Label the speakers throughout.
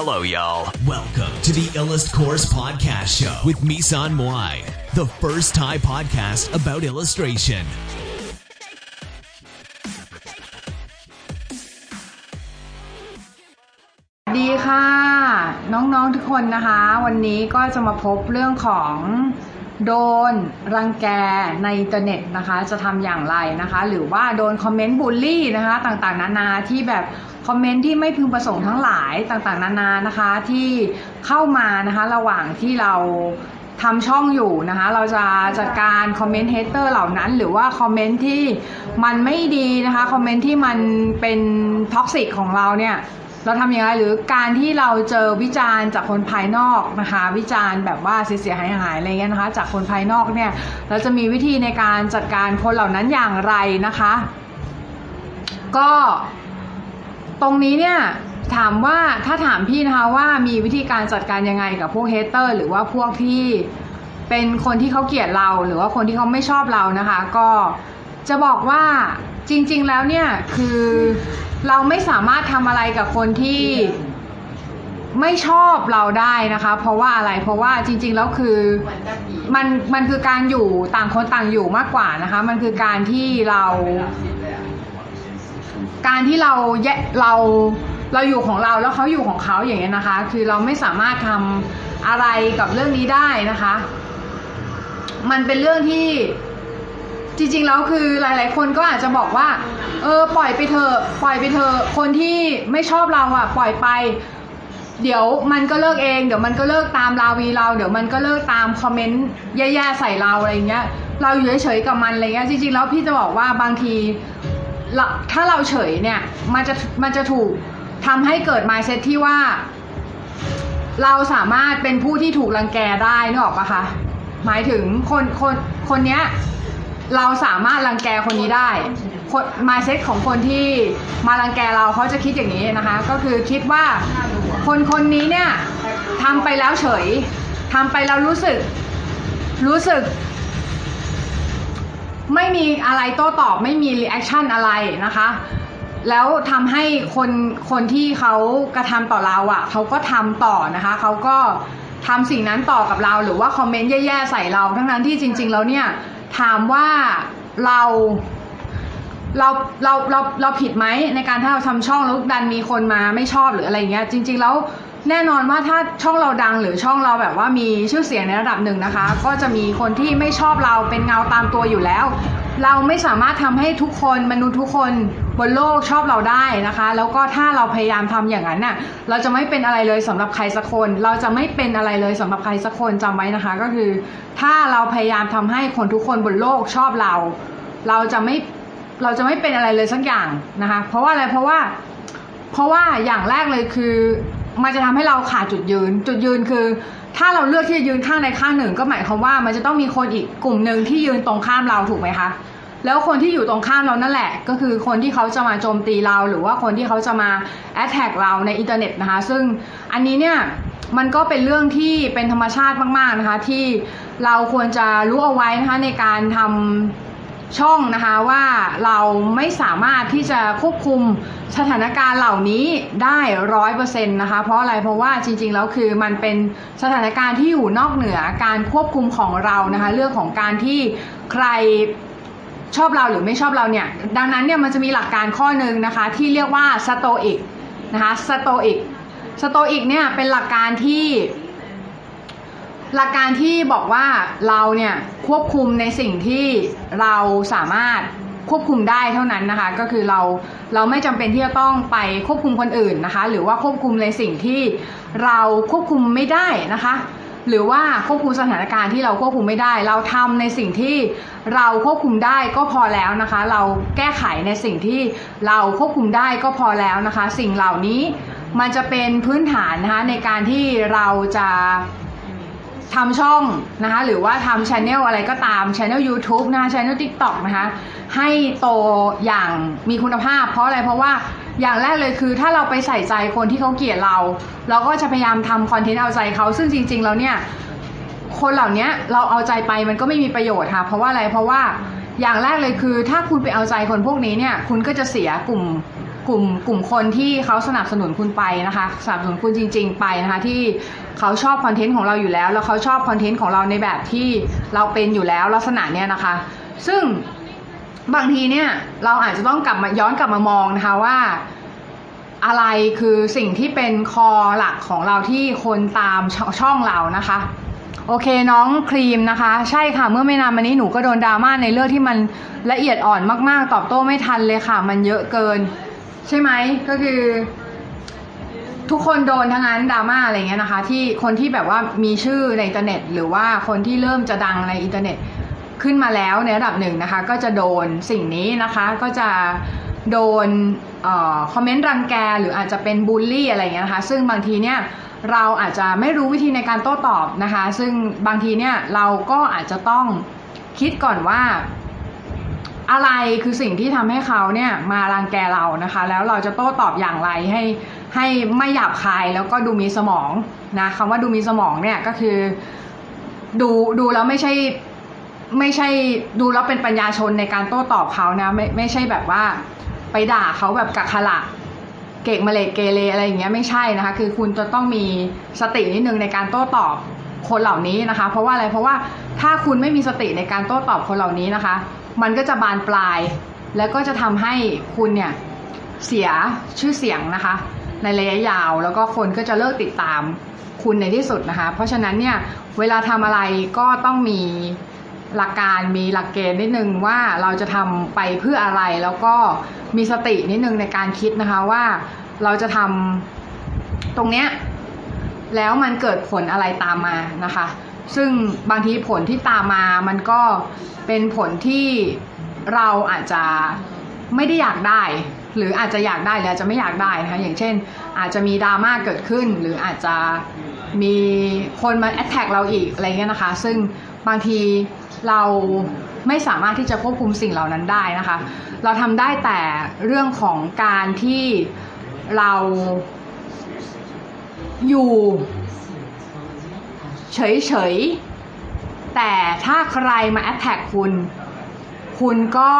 Speaker 1: Hello, y'all.
Speaker 2: Welcome to the Illust Course Podcast Show with Misan Moai, the first Thai podcast about illustration.
Speaker 3: ดีค่ะ น้องๆทุกคนนะคะ วันนี้ก็จะมาพบเรื่องของโดนรังแกในอินเทอร์เน็ตนะคะ จะทำอย่างไรนะคะ หรือว่าโดนคอมเมนต์บูลลี่นะคะ ต่างๆ นานาที่แบบ คอมเมนต์ที่ไม่พึงประสงค์ทั้งหลายต่างๆ นานานะคะที่เข้ามานะคะระหว่างที่เราทำช่องอยู่นะคะ เราจะจัดการคอมเมนต์ hater เหล่านั้น หรือว่าคอมเมนต์ที่มันไม่ดีนะคะคอมเมนต์ที่มันเป็น toxic ของเราเนี่ยเราทำอย่างไรหรือการที่เราเจอวิจารณ์จากคนภายนอกนะคะ วิจารณ์แบบว่าเสียหายหายอะไรเงี้ยนะคะ จากคนภายนอกเนี่ยเราจะมีวิธีในการจัดการคนเหล่านั้นอย่างไรนะคะ ก็ ตรงนี้เนี่ยถามว่าถ้าถามพี่นะคะว่ามีวิธีการจัดการยังไงกับพวกเฮเตอร์ หรือว่าพวกที่เป็นคนที่เขาเกลียดเรา หรือว่าคนที่เขาไม่ชอบเรานะคะ ก็จะบอกว่าจริง ๆแล้วเนี่ยคือเราไม่สามารถทำอะไรกับคนที่ไม่ชอบเราได้นะคะ เพราะว่าอะไรเพราะว่าจริง ๆ แล้วคือมันมันคือการอยู่ต่างคนต่างอยู่มากกว่านะคะ มันคือการที่เรา การที่เราแยเราเราอยู่ของเราแล้วเขาอยู่ของเขาอย่างเงี้ยนะคะ คือเราไม่สามารถทำอะไรกับเรื่องนี้ได้นะคะ มันเป็นเรื่องที่จริงๆแล้วคือหลายๆ คนก็อาจจะบอกว่า เออปล่อยไปเถอะปล่อยไปเถอะคนที่ไม่ชอบเราอะปล่อยไป เดี๋ยวมันก็เลิกเอง เดี๋ยวมันก็เลิกตามราวีเรา เดี๋ยวมันก็เลิกตามคอมเมนต์แย่ๆใส่เราอะไรเงี้ย เราอยู่เฉยๆกับมันอะไรเงี้ยจริงๆแล้วพี่จะบอกว่าบางที ถ้าเราเฉยเนี่ย มันจะมันจะถูกทำให้เกิด mindset ที่ว่า เราสามารถเป็นผู้ที่ถูกรังแกได้นึกออกปะคะ หมายถึงคนคนคนเนี้ยเราสามารถรังแกคนนี้ได้คน mindset ของคนที่มารังแกเราเขาจะคิดอย่างนี้นะคะ ก็คือคิดว่าคนคนนี้เนี่ยทำไปแล้วเฉยทำไปแล้วรู้สึก รู้สึก ไม่มีอะไรโต้ตอบไม่มี reaction อะไรนะคะ แล้วทำให้คนคนที่เขากระทำต่อเราอะ่ะเขาก็ทำต่อนะคะเขาก็ทำสิ่งนั้นต่อกับเราหรือว่าคอมเมนต์แย่ๆใส่เรา ทั้งนั้นที่จริง ๆ แล้วเนี่ยถามว่าเราเราเราเราเราผิดไหมในการถ้าเราทำช่องแล้วดันมีคนมาไม่ชอบหรืออะไรเงี้ยจริง ๆ แล้ว แน่นอนว่าถ้าช่องเราดังหรือช่องเราแบบว่ามีชื่อเสียงในระดับหนึ่งนะคะ ก็จะมีคนที่ไม่ชอบเราเป็นเงาตามตัวอยู่แล้ว เราไม่สามารถทำให้ทุกคนมนุษย์ทุกคนบนโลกชอบเราได้นะคะ แล้วก็ถ้าเราพยายามทำอย่างนั้นน่ะเราจะไม่เป็นอะไรเลยสำหรับใครสักคน เราจะไม่เป็นอะไรเลยสำหรับใครสักคนจำไว้นะคะ ก็คือ ถ้าเราพยายามทำให้คนทุกคนบนโลกชอบเรา เราจะไม่เราจะไม่เป็นอะไรเลยสักอย่างนะคะ เพราะว่าอะไรเพราะว่า เพราะว่าอย่างแรกเลยคือ มันจะทำให้เราขาดจุดยืน จุดยืนคือ ถ้าเราเลือกที่จะยืนข้างใดข้างหนึ่ง ก็หมายความว่ามันจะต้องมีคนอีกกลุ่มหนึ่งที่ยืนตรงข้ามเราถูกไหมคะแล้วคนที่อยู่ตรงข้ามเรานั่นแหละ ก็คือคนที่เขาจะมาโจมตีเรา หรือว่าคนที่เขาจะมาแอดแท็กเราในอินเทอร์เน็ตนะคะ ซึ่งอันนี้เนี่ยมันก็เป็นเรื่องที่เป็นธรรมชาติมาก ๆนะคะ ที่เราควรจะรู้เอาไว้นะคะในการทำ ช่องนะคะว่าเราไม่สามารถที่จะควบคุมสถานการณ์เหล่านี้ได้ร้อยเปอร์เซ็นต์นะคะ เพราะอะไรเพราะว่าจริงๆแล้วคือมันเป็นสถานการณ์ที่อยู่นอกเหนือการควบคุมของเรานะคะ เรื่องของการที่ใครชอบเราหรือไม่ชอบเราเนี่ย ดังนั้นเนี่ยมันจะมีหลักการข้อหนึ่งนะคะ ที่เรียกว่าสโตอิกนะคะ Stoic Stoic เนี่ยเป็นหลักการที่ หลักการที่บอกว่าเราเนี่ยควบคุมในสิ่งที่เราสามารถควบคุมได้เท่านั้นนะคะ ก็คือเราเราไม่จำเป็นที่จะต้องไปควบคุมคนอื่นนะคะ หรือว่าควบคุมในสิ่งที่เราควบคุมไม่ได้นะคะ หรือว่าควบคุมสถานการณ์ที่เราควบคุมไม่ได้ เราทำในสิ่งที่เราควบคุมได้ก็พอแล้วนะคะ เราแก้ไขในสิ่งที่เราควบคุมได้ก็พอแล้วนะคะ สิ่งเหล่านี้มันจะเป็นพื้นฐานนะคะในการที่เราจะ ทำช่องนะคะหรือว่าทำช anel อะไรก็ตามช anel YouTube นะคะช anel TikTok นะคะให้โตอย่างมีคุณภาพ เพราะอะไรเพราะว่าอย่างแรกเลยคือถ้าเราไปใส่ใจคนที่เขาเกลียดเรา เราก็จะพยายามทำคอนเทนต์เอาใจเขาซึ่งจริง ๆ แล้วเนี่ยคนเหล่านี้เราเอาใจไปมันก็ไม่มีประโยชน์ค่ะเพราะว่าอะไรเพราะว่าอย่างแรกเลยคือ ถ้าคุณไปเอาใจคนพวกนี้เนี่ยคุณก็จะเสียกลุ่ม กลุ่มกลุ่มคนที่เขาสนับสนุนคุณไปนะคะสนับสนุนคุณจริง ๆ ไปนะคะที่เขาชอบคอนเทนต์ของเราอยู่แล้ว แล้วเขาชอบคอนเทนต์ของเราในแบบที่เราเป็นอยู่แล้วลักษณะเนี้ยนะคะ ซึ่งบางทีเนี่ยเราอาจจะต้องกลับมาย้อนกลับมามองนะคะว่าอะไรคือสิ่งที่เป็นคอหลักของเราที่คนตามชช่องเรานะคะ โอเคน้องครีมนะคะ ใช่ค่ะเมื่อไม่นานมานี้หนูก็โดนดราม่าในเรื่องที่มันละเอียดอ่อนมากๆ ตอบโต้ไม่ทันเลยค่ะ มันเยอะเกิน ใช่ไหมก็คือทุกคนโดนทั้งนั้นดราม่าอะไรเงี้ยนะคะ ที่คนที่แบบว่ามีชื่อในอินเทอร์เน็ต หรือว่าคนที่เริ่มจะดังในอินเทอร์เน็ตขึ้นมาแล้วในระดับหนึ่งนะคะ ก็จะโดนสิ่งนี้นะคะก็จะโดนคอมเมนต์รังแกหรืออาจจะเป็นบูลลี่อะไรเงี้ยนะคะ ซึ่งบางทีเนี่ยเราอาจจะไม่รู้วิธีในการโต้ตอบนะคะ ซึ่งบางทีเนี่ยเราก็อาจจะต้องคิดก่อนว่า อะไรคือสิ่งที่ทำให้เขาเนี่ยมารังแกเรานะคะ แล้วเราจะโต้ตอบอย่างไรให้ให้ไม่หยาบคายแล้วก็ดูมีสมองนะคำว่าดูมีสมองเนี่ยก็คือดูดูแล้วไม่ใช่ไม่ใช่ดูแล้วเป็นปัญญาชนในการโต้ตอบเขานะไม่ไม่ใช่แบบว่าไปด่าเขาแบบกักขละเก่งมาเลเกเรอะไรอย่างเงี้ยไม่ใช่นะคะ คือคุณจะต้องมีสตินิดนึงในการโต้ตอบคนเหล่านี้นะคะ เพราะว่าอะไรเพราะว่าถ้าคุณไม่มีสติในการโต้ตอบคนเหล่านี้นะคะ มันก็จะบานปลาย แล้วก็จะทำให้คุณเนี่ยเสียชื่อเสียงนะคะ ในระยะยาวแล้วก็คนก็จะเลิกติดตามคุณในที่สุดนะคะ เพราะฉะนั้นเนี่ยเวลาทำอะไรก็ต้องมีหลักการมีหลักเกณฑ์นิดนึงว่าเราจะทำไปเพื่ออะไรแล้วก็มีสตินิดนึงในการคิดนะคะว่าเราจะทำตรงเนี้ยแล้วมันเกิดผลอะไรตามมานะคะ ซึ่งบางทีผลที่ตามมามันก็เป็นผลที่เราอาจจะไม่ได้อยากได้ หรืออาจจะอยากได้หรืออาจจะไม่อยากได้นะคะอย่างเช่น อาจจะมีดราม่าเกิดขึ้น หรืออาจจะมีคนมาแอดแทกเราอีกอะไรเงี้ยนะคะ ซึ่งบางทีเราไม่สามารถที่จะควบคุมสิ่งเหล่านั้นได้นะคะ เราทำได้แต่เรื่องของการที่เราอยู่ เฉยๆ แต่ถ้าใครมาแอดแท็กคุณ คุณก็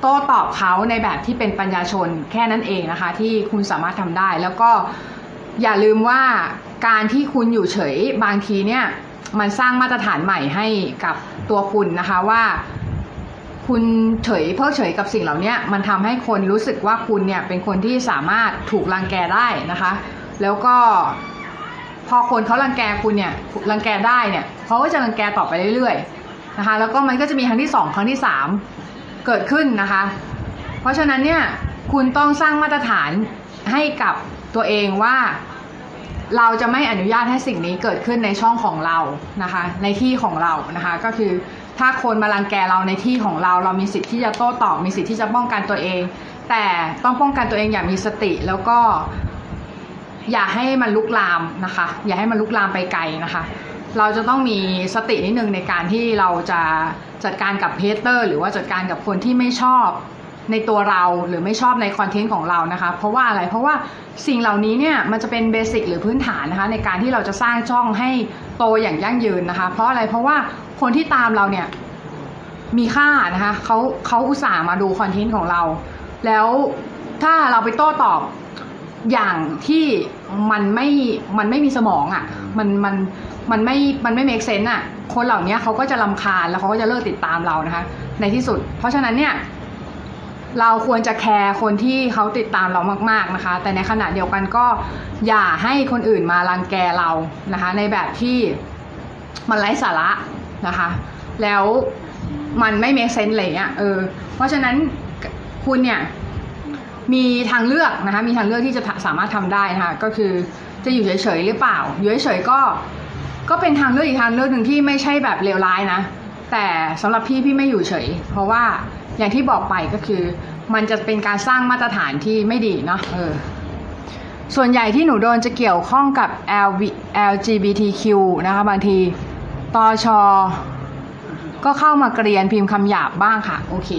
Speaker 3: โต้ตอบเขาในแบบที่เป็นปัญญาชนแค่นั้นเองนะคะ ที่คุณสามารถทำได้ แล้วก็อย่าลืมว่าการที่คุณอยู่เฉยบางทีเนี่ย มันสร้างมาตรฐานใหม่ให้กับตัวคุณนะคะว่าคุณเฉยเพิกเฉยกับสิ่งเหล่านี้มันทำให้คนรู้สึกว่าคุณเนี่ยเป็นคนที่สามารถถูกรังแกได้นะคะ แล้วก็ พอคนเขารังแกคุณเนี่ยรังแกได้เนี่ยเขาก็จะรังแกต่อไปเรื่อยๆนะคะ แล้วก็มันก็จะมีครั้งที่สองครั้งที่สามเกิดขึ้นนะคะ เพราะฉะนั้นเนี่ยคุณต้องสร้างมาตรฐานให้กับตัวเองว่า เราจะไม่อนุญาตให้สิ่งนี้เกิดขึ้นในช่องของเรานะคะ ในที่ของเรานะคะก็คือถ้าคนมารังแกเราในที่ของเรา เรามีสิทธิ์ที่จะโต้ตอบมีสิทธิ์ที่จะป้องกันตัวเอง แต่ต้องป้องกันตัวเองอย่างมีสติแล้วก็ อย่าให้มันลุกลามนะคะ อย่าให้มันลุกลามไปไกลนะคะ เราจะต้องมีสตินิดนึงในการที่เราจะจัดการกับ hater หรือว่าจัดการกับคนที่ไม่ชอบในตัวเราหรือไม่ชอบใน content ของเรานะคะ เพราะว่าอะไรเพราะว่าสิ่งเหล่านี้เนี่ยมันจะเป็น basic หรือพื้นฐานนะคะ ในการที่เราจะสร้างช่องให้โตอย่างยั่งยืนนะคะ เพราะอะไรเพราะว่าคนที่ตามเราเนี่ยมีค่านะคะเขาเขาอุตส่าห์มาดู content ของเรา แล้วถ้าเราไปโต้ตอบ อย่างที่มันไม่ มันไม่มีสมองอะ่ะ มันมันมันไม่ มันไม่ make sense อะ คนเหล่านี้เขาก็จะรำคาญแล้วเขาก็จะเลิกติดตามเรานะคะ ในที่สุด เพราะฉะนั้นเนี่ยเราควรจะ care คนที่เขาติดตามเรามาก ๆนะคะ แต่ในขณะเดียวกันก็อย่าให้คนอื่นมารังแกเรานะคะ ในแบบที่มันไร้สาระนะคะ แล้วมันไม่ make sense อะไรเงี้ยเออเพราะฉะนั้นคุณเนี่ย มีทางเลือกนะคะมีทางเลือกที่จะสามารถทำได้นะคะก็คือจะอยู่เฉยๆหรือเปล่า อยู่เฉยๆก็ก็เป็นทางเลือกอีกทางเลือกหนึ่งที่ไม่ใช่แบบเลวร้ายนะ แต่สำหรับพี่พี่ไม่อยู่เฉย เพราะว่าอย่างที่บอกไปก็คือ มันจะเป็นการสร้างมาตรฐานที่ไม่ดีเนาะเออส่วนใหญ่ที่หนูโดนจะเกี่ยวข้องกับ LV LGBTQ นะคะบางทีตอชอก็เข้ามาเกรียนพิมพ์คำหยาบบ้างค่ะ โอเค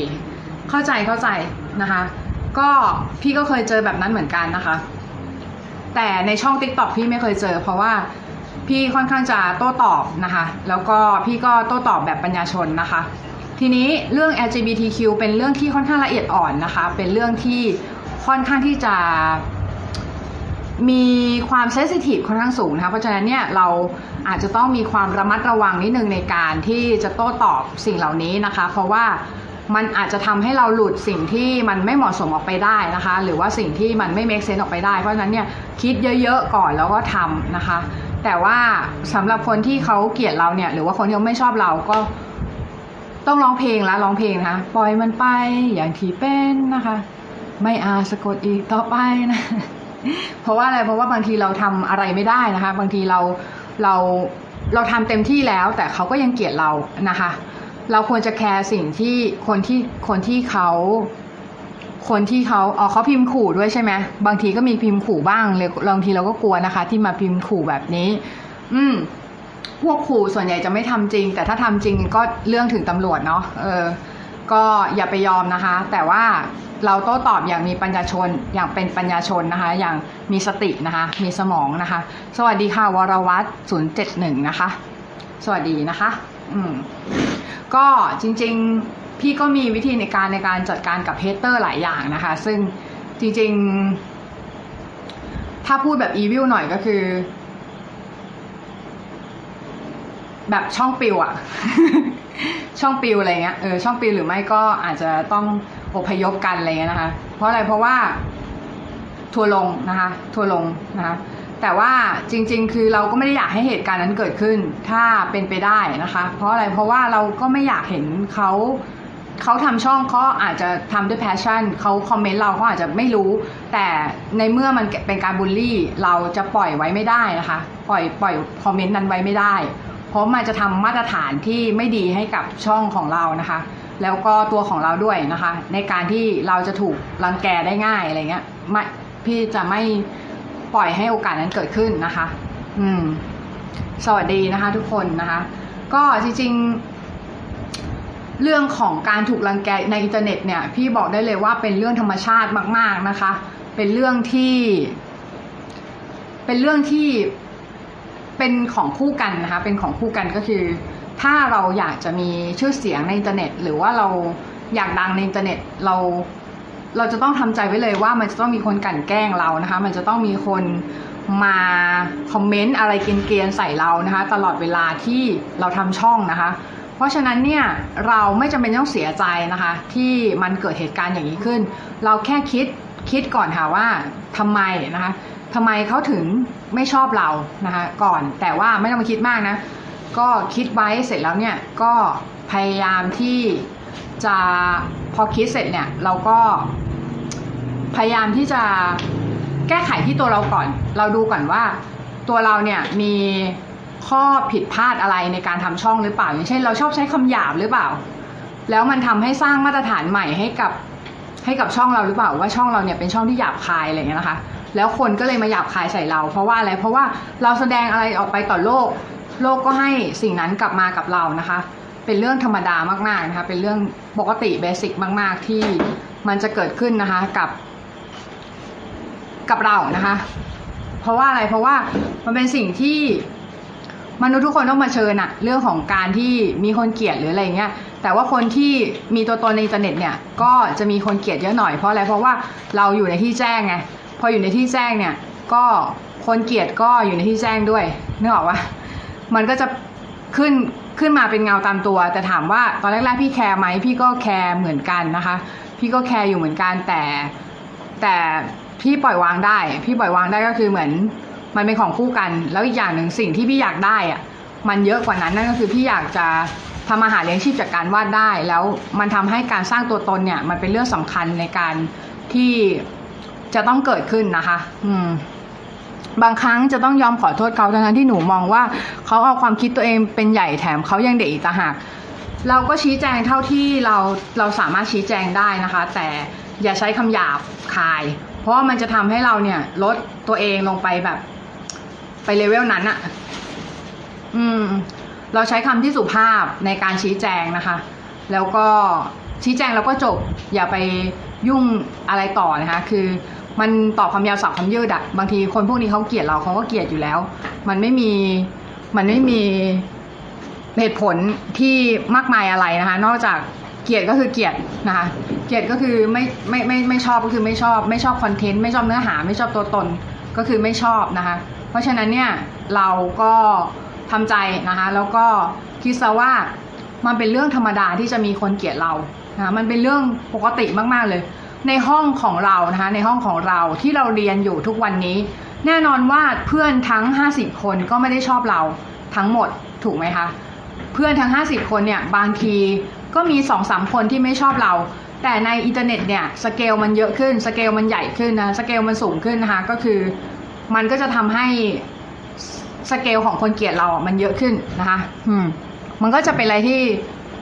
Speaker 3: เข้าใจเข้าใจนะคะ ก็พี่ก็เคยเจอแบบนั้นเหมือนกันนะคะ แต่ในช่อง t ิ k t o k พี่ไม่เคยเจอ เพราะว่าพี่ค่อนข้างจะโต้ตอบนะคะ แล้วก็พี่ก็โต้ตอบแบบปัญญาชนนะคะ ทีนี้เรื่อง LGBTQ เป็นเรื่องที่ค่อนข้างละเอียดอ่อนนะคะ เป็นเรื่องที่ค่อนข้างที่จะมีความเซสซิทีฟค่อนข้างสูงนะคะเพราะฉะนั้นเนี่ยเราอาจจะต้องมีความระมัดระวังนิดนึงในการที่จะโต้ตอบสิ่งเหล่านี้นะคะ เพราะว่า มันอาจจะทำให้เราหลุดสิ่งที่มันไม่เหมาะสมออกไปได้นะคะ หรือว่าสิ่งที่มันไม่เมคเซนออกไปได้ เพราะฉะนั้นเนี่ยคิดเยอะๆก่อนแล้วก็ทำนะคะ แต่ว่าสำหรับคนที่เขาเกลียดเราเนี่ยหรือว่าคนที่เขาไม่ชอบเราก็ต้องร้องเพลงละร้องเพลงนะปล่อยมันไปอย่างที่เป็นนะคะ ไม่อาสะกดอีกต่อไปนะเพราะว่าอะไรเพราะว่าบางทีเราทำอะไรไม่ได้นะคะ บางทีเราเราเราทำเต็มที่แล้ว แต่เขาก็ยังเกลียดเรานะคะ เราควรจะแคร์สิ่งที่คนที่คนที่เขาคนที่เขาอ๋อเขาพิมพ์ขู่ด้วยใช่ไหมบางทีก็มีพิมพ์ขู่บ้างเลยบางทีเราก็กลัวนะคะ ที่มาพิมพ์ขู่แบบนี้ อืม พวกขู่ส่วนใหญ่จะไม่ทำจริง แต่ถ้าทำจริงก็เรื่องถึงตำรวจเนาะเออ ก็อย่าไปยอมนะคะ แต่ว่าเราโต้ตอบอย่างมีปัญญาชนอย่างเป็นปัญญาชนนะคะ อย่างมีสตินะคะ มีสมองนะคะ สวัสดีค่ะวรวัตศูนย์เจ็ดหนึ่งนะคะ สวัสดีนะคะ อืมก็จริง ๆ พี่ก็มีวิธีในการในการจัดการกับเฮเตอร์หลายอย่างนะคะ ซึ่งจริง ๆ ถ้าพูดแบบอีวิลหน่อยก็คือ แบบช่องปิวอะช่องปิวอะไรเงี้ยเออช่องปิวหรือไม่ก็อาจจะต้องอพยพกันอะไรเงี้ยนะคะ เพราะอะไรเพราะว่าทัวร์ลงนะคะ ทัวร์ลงนะคะ แต่ว่าจริง ๆ คือเราก็ไม่ได้อยากให้เหตุการณ์นั้นเกิดขึ้น ถ้าเป็นไปได้นะคะ เพราะอะไรเพราะว่าเราก็ไม่อยากเห็นเขาเขาทำช่องเขาอาจจะทำด้วย passion เขา comment เราเขาอาจจะไม่รู้ แต่ในเมื่อมันเป็นการบูลลี่ เราจะปล่อยไว้ไม่ได้นะคะ ปล่อยปล่อย comment นั้นไว้ไม่ได้ เพราะมันจะทำมาตรฐานที่ไม่ดีให้กับช่องของเรานะคะ แล้วก็ตัวของเราด้วยนะคะ ในการที่เราจะถูกรังแกได้ง่ายอะไรเงี้ยไม่พี่จะไม่ ปล่อยให้โอกาสนั้นเกิดขึ้นนะคะ อืม สวัสดีนะคะทุกคนนะคะ ก็จริงๆ เรื่องของการถูกรังแกในอินเทอร์เน็ตเนี่ย พี่บอกได้เลยว่าเป็นเรื่องธรรมชาติมาก ๆนะคะ เป็นเรื่องที่ เป็นเรื่องที่เป็นของคู่กันนะคะ เป็นของคู่กันก็คือ ถ้าเราอยากจะมีชื่อเสียงในอินเทอร์เน็ต หรือว่าเราอยากดังในอินเทอร์เน็ตเรา เราจะต้องทำใจไว้เลยว่ามันจะต้องมีคนกลั่นแกล้งเรานะคะ มันจะต้องมีคนมา comment อะไรเกรียนๆใส่เรานะคะ ตลอดเวลาที่เราทำช่องนะคะ เพราะฉะนั้นเนี่ยเราไม่จำเป็นต้องเสียใจนะคะ ที่มันเกิดเหตุการณ์อย่างนี้ขึ้น เราแค่คิดคิดก่อนค่ะว่าทำไมนะคะทำไมเขาถึงไม่ชอบเรานะคะก่อนแต่ว่าไม่ต้องมาคิดมากนะ ก็คิดไว้เสร็จแล้วเนี่ยก็พยายามที่ จะพอคิดเสร็จเนี่ยเราก็พยายามที่จะแก้ไขที่ตัวเราก่อน เราดูก่อนว่า ตัวเราเนี่ยมีข้อผิดพลาดอะไรในการทำช่องหรือเปล่า อย่างเช่น เราชอบใช้คำหยาบหรือเปล่า แล้วมันทำให้สร้างมาตรฐานใหม่ให้กับให้กับช่องเราหรือเปล่าว่าช่องเราเนี่ยเป็นช่องที่หยาบคายอะไรเงี้ยนะคะ แล้วคนก็เลยมาหยาบคายใส่เรา เพราะว่าอะไรเพราะว่าเราแสดงอะไรออกไปต่อโลก โลกก็ให้สิ่งนั้นกลับมากับเรานะคะ เป็นเรื่องธรรมดามากๆนะคะ เป็นเรื่องปกติเบสิกมาก ๆ ที่มันจะเกิดขึ้นนะคะกับกับเรานะคะ เพราะว่าอะไรเพราะว่ามันเป็นสิ่งที่มนุษย์ทุกคนต้องมาเชิญอะเรื่องของการที่มีคนเกลียดหรืออะไรเงี้ยแต่ว่าคนที่มีตัวตนในอินเทอร์เน็ตเนี่ยก็จะมีคนเกลียดเยอะหน่อยเพราะอะไรเพราะว่าเราอยู่ในที่แจ้งไงพออยู่ในที่แจ้งเนี่ยก็คนเกลียดก็อยู่ในที่แจ้งด้วยนึกออกว่ามันก็จะขึ้น ขึ้นมาเป็นเงาตามตัว แต่ถามว่าตอนแรกๆพี่แคร์ไหมพี่ก็แคร์เหมือนกันนะคะ พี่ก็แคร์อยู่เหมือนกันแต่แต่พี่ปล่อยวางได้ พี่ปล่อยวางได้ก็คือเหมือนมันเป็นของคู่กัน แล้วอีกอย่างหนึ่งสิ่งที่พี่อยากได้อะมันเยอะกว่านั้นนั่นก็คือพี่อยากจะทำอาหารเลี้ยงชีพจากการวาดได้ แล้วมันทำให้การสร้างตัวตนเนี่ย มันเป็นเรื่องสำคัญในการที่จะต้องเกิดขึ้นนะคะ อืม บางครั้งจะต้องยอมขอโทษเขาทั้งที่หนูมองว่าเขาเอาความคิดตัวเองเป็นใหญ่แถมเขายังเด็กอีกต่างหากเราก็ชี้แจงเท่าที่เราเราสามารถชี้แจงได้นะคะ แต่อย่าใช้คำหยาบคาย เพราะว่ามันจะทำให้เราเนี่ยลดตัวเองลงไปแบบ ไปเลเวลนั้นอะอืม เราใช้คำที่สุภาพในการชี้แจงนะคะ แล้วก็ชี้แจงแล้วก็จบ อย่าไปยุ่งอะไรต่อนะคะ คือมันตอบคำยาวสับคำยืดอะบางทีคนพวกนี้เขาเกลียดเราเขาก็เกลียดอยู่แล้ว มันไม่มีมันไม่มีเหตุผลที่มากมายอะไรนะคะ นอกจากเกลียดก็คือเกลียดนะคะ เกลียดก็คือไม่ไม่ไม่ไม่ชอบก็คือไม่ชอบ ไม่ชอบคอนเทนต์ไม่ชอบเนื้อหา ไม่ชอบตัวตนก็คือไม่ชอบนะคะ เพราะฉะนั้นเนี่ยเราก็ทำใจนะคะ แล้วก็คิดซะว่ามันเป็นเรื่องธรรมดาที่จะมีคนเกลียดเรานะะมันเป็นเรื่องปกติมากๆเลย ในห้องของเรานะคะในห้องของเราที่เราเรียนอยู่ทุกวันนี้ แน่นอนว่าเพื่อนทั้ง 50 คนก็ไม่ได้ชอบเราทั้งหมดถูกไหมคะเพื่อนทั้ง 50 คนเนี่ยบางทีก็มี2อสคนที่ไม่ชอบเรา แต่ในอินเทอร์เน็ตเนี่ยสเกลมันเยอะขึ้นสเกลมันใหญ่ขึ้นนะสเกลมันสูงขึ้นนะคะก็คือมันก็จะทำให้สเกลของคนเกลียดเรามันเยอะขึ้นนะคะอืมมันก็จะเป็นอะไรที่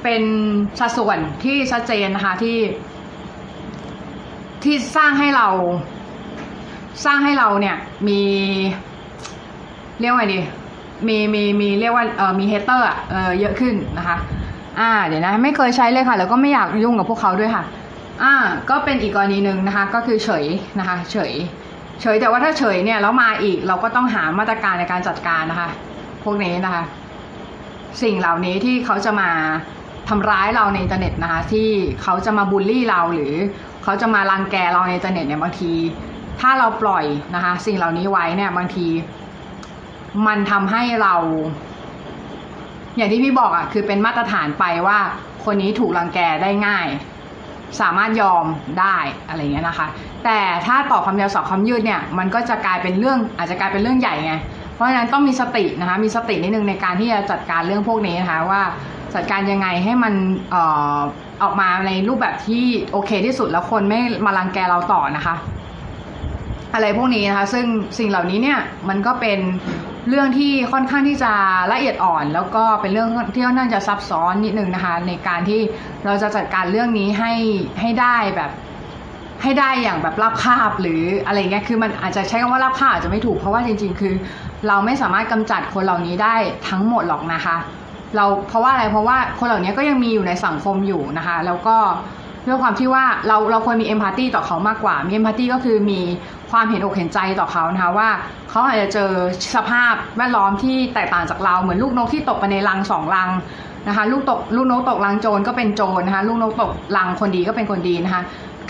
Speaker 3: เป็นสัดส่วนที่ชัดเจนนะคะที่ ที่สร้างให้เรา สร้างให้เราเนี่ย มี เรียกว่าไงดี มีมีมีเรียกว่าเออมีเฮเตอร์อะเออเยอะขึ้นนะคะ อ่า เดี๋ยวนะ ไม่เคยใช้เลยค่ะ แล้วก็ไม่อยากยุ่งกับพวกเขาด้วยค่ะ อ่า ก็เป็นอีกกรณีหนึ่งนะคะ ก็คือเฉยนะคะ เฉย เฉยแต่ว่าถ้าเฉยเนี่ยแล้วมาอีกเราก็ต้องหามาตรการในการจัดการนะคะ พวกนี้นะคะ สิ่งเหล่านี้ที่เขาจะมา ทำร้ายเราในอินเทอร์เน็ตนะคะ ที่เขาจะมาบูลลี่เราหรือเขาจะมารังแกเราในอินเทอร์เน็ตเนี่ยบางที ถ้าเราปล่อยนะคะ สิ่งเหล่านี้ไว้เนี่ยบางที มันทำให้เรา อย่างที่พี่บอกอะ่ะคือเป็นมาตรฐานไปว่าคนนี้ถูกรังแกได้ง่าย สามารถยอมได้อะไรเงี้ยนะคะ แต่ถ้าต่อคำยาวสองคำยืดเนี่ย มันก็จะกลายเป็นเรื่องอาจจะกลายเป็นเรื่องใหญ่ไงเพราะฉะนั้นต้องมีสตินะคะ มีสตินิดนึงในการที่จะจัดการเรื่องพวกนี้นะคะว่า จัดการยังไงให้มันเอ่อออกมาในรูปแบบที่โอเคที่สุดแล้วคนไม่มารังแกเราต่อนะคะ อะไรพวกนี้นะคะ ซึ่งสิ่งเหล่านี้เนี่ยมันก็เป็นเรื่องที่ค่อนข้างที่จะละเอียดอ่อน แล้วก็เป็นเรื่องที่ค่อนข้างจะซับซ้อนนิดนึงนะคะ ในการที่เราจะจัดการเรื่องนี้ให้ให้ได้แบบให้ได้อย่างแบบราบคาบหรืออะไรเงี้ยคือมันอาจจะใช้คำว่าราบคาบอาจจะไม่ถูกเพราะว่าจริง ๆ คือ เราไม่สามารถกำจัดคนเหล่านี้ได้ทั้งหมดหรอกนะคะ เราเพราะว่าอะไรเพราะว่าคนเหล่านี้ก็ยังมีอยู่ในสังคมอยู่นะคะ แล้วก็ด้วยความที่ว่าเราเราควรมีเอมพัตตีต่อเขามากกว่ามีเอมพัตตีก็คือมีความเห็นอกเห็นใจต่อเขานะคะว่าเขาอาจจะเจอสภาพแวดล้อมที่แตกต่างจากเราเหมือนลูกนกที่ตกไปในรังสองรังนะคะลูกตกลูกนกตกรังโจรก็เป็นโจรนะคะลูกนกตกรังคนดีก็เป็นคนดีนะคะ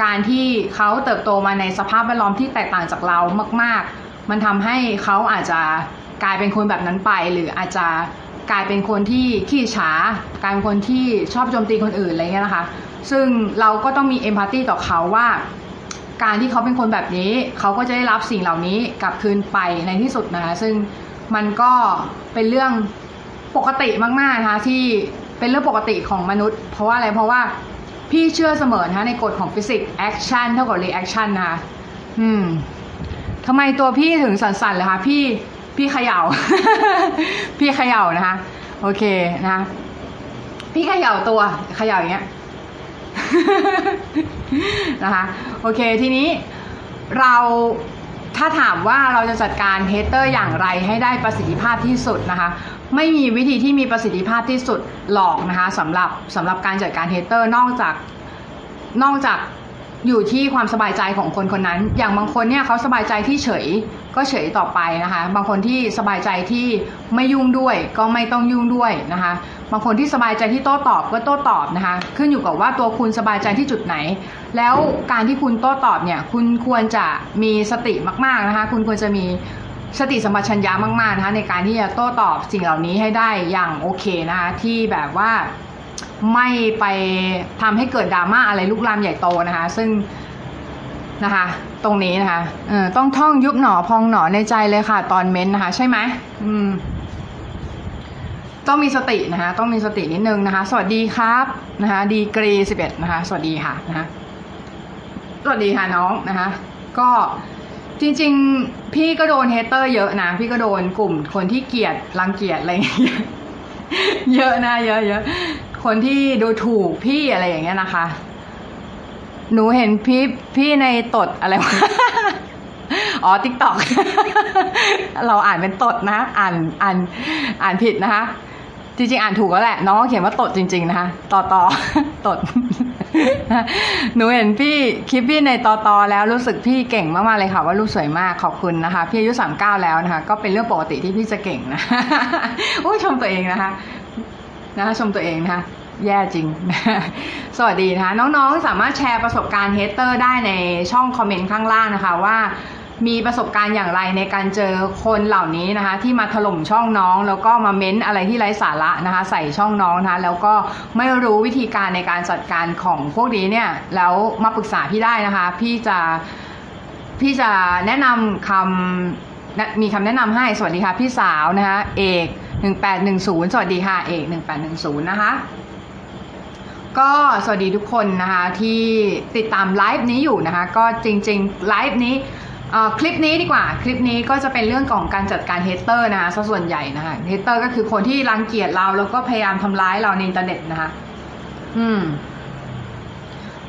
Speaker 3: การที่เขาเติบโตมาในสภาพแวดล้อมที่แตกต่างจากเรามาก ๆ มันทำให้เขาอาจจะกลายเป็นคนแบบนั้นไป หรืออาจจะ กลายเป็นคนที่ขี้ฉากลายเป็นคนที่ชอบโจมตีคนอื่นอะไรเงี้ยนะคะ ซึ่งเราก็ต้องมีเอมพัตตีต่อเขาว่า การที่เขาเป็นคนแบบนี้ เขาก็จะได้รับสิ่งเหล่านี้กลับคืนไปในที่สุดนะคะ ซึ่งมันก็เป็นเรื่องปกติมากๆนะคะที่เป็นเรื่องปกติของมนุษย์ เพราะว่าอะไรเพราะว่าพี่เชื่อเสมอนะคะในกฎของฟิสิกส์ action เท่ากับ reaction นะคะอืมทำไมตัวพี่ถึงสั่นๆเลยคะพี่ พี่เขย่า พี่เขย่านะคะ โอเคนะคะพี่เขย่าตัวเขย่าอย่างเงี้ยนะคะ โอเคทีนี้เราถ้าถามว่าเราจะจัดการ hater อย่างไรให้ได้ประสิทธิภาพที่สุดนะคะ ไม่มีวิธีที่มีประสิทธิภาพที่สุดหรอกนะคะสำหรับสำหรับการจัดการ hater นอกจากนอกจาก อยู่ที่ความสบายใจของคนคนนั้น อย่างบางคนเนี่ยเขาสบายใจที่เฉยก็เฉยต่อไปนะคะ บางคนที่สบายใจที่ไม่ยุ่งด้วย ก็ไม่ต้องยุ่งด้วยนะคะ บางคนที่สบายใจที่โต้ตอบก็โต้ตอบนะคะ ขึ้นอยู่กับว่าตัวคุณสบายใจที่จุดไหน แล้วการที่คุณโต้ตอบเนี่ย คุณควรจะมีสติมากๆนะคะ คุณควรจะมีสติสัมปชัญญะมากๆนะคะในการที่จะโต้ตอบสิ่งเหล่านี้ให้ได้อย่างโอเคนะคะที่แบบว่า ไม่ไปทำให้เกิดดราม่าอะไรลุกลามใหญ่โตนะคะ ซึ่งนะคะ ตรงนี้นะคะเออต้องท่องยุบหนอพองหนอในใจเลยค่ะ ตอนเม้นนะคะ ใช่ไหมอืม ต้องมีสตินะคะ ต้องมีสตินิดนึงนะคะ สวัสดีครับนะคะ ดีกรีสิบเอ็ดนะคะ สวัสดีค่ะนะคะสวัสดีค่ะน้องนะคะ ก็จริง ๆ พี่ก็โดนเฮเตอร์เยอะนะ พี่ก็โดนกลุ่มคนที่เกลียดรังเกียจอะไรเงี้ยเยอะนะเยอะเยอะ คนที่ดูถูกพี่อะไรอย่างเงี้ยนะคะ หนูเห็นพี่พี่ในตดอะไรวะอ๋อทิกตอกเราอ่านเป็นตดนะ อ่านอ่านอ่านผิดนะคะ จริงๆ อ่านถูกแล้วแหละ น้องเขียนว่าตดจริง ๆ นะคะ ต่อต่อตด หนูเห็นพี่คลิปพี่ในต่อต่อแล้วรู้สึกพี่เก่งมากๆเลยค่ะ ว่าลูกสวยมากขอบคุณนะคะ พี่อายุสามเก้าแล้วนะคะ ก็เป็นเรื่องปกติที่พี่จะเก่งนะ อุ้ยชมตัวเองนะคะ นะคะชมตัวเองนะคะแย่จริง สวัสดีนะคะน้องๆ สามารถแชร์ประสบการณ์เฮเตอร์ได้ในช่องคอมเมนต์ข้างล่างนะคะว่ามีประสบการณ์อย่างไรในการเจอคนเหล่านี้นะคะ ที่มาถล่มช่องน้อง แล้วก็มาเม้นอะไรที่ไร้สาระนะคะ ใส่ช่องน้องนะคะ แล้วก็ไม่รู้วิธีการในการจัดการของพวกนี้เนี่ยแล้วมาปรึกษาพี่ได้นะคะ พี่จะพี่จะแนะนำคำมีคำแนะนำให้สวัสดีค่ะพี่สาวนะคะเอก 1810 สวัสดีค่ะเอก1810 นะคะ ก็สวัสดีทุกคนนะคะที่ติดตามไลฟ์นี้อยู่นะคะ ก็จริงๆไลฟ์นี้คลิปนี้ดีกว่าคลิปนี้ก็จะเป็นเรื่องของการจัดการ hater นะคะส่วนใหญ่นะคะ hater ก็คือคนที่รังเกียจเราแล้วก็พยายามทำร้ายเราในอินเทอร์เน็ตนะคะ อืม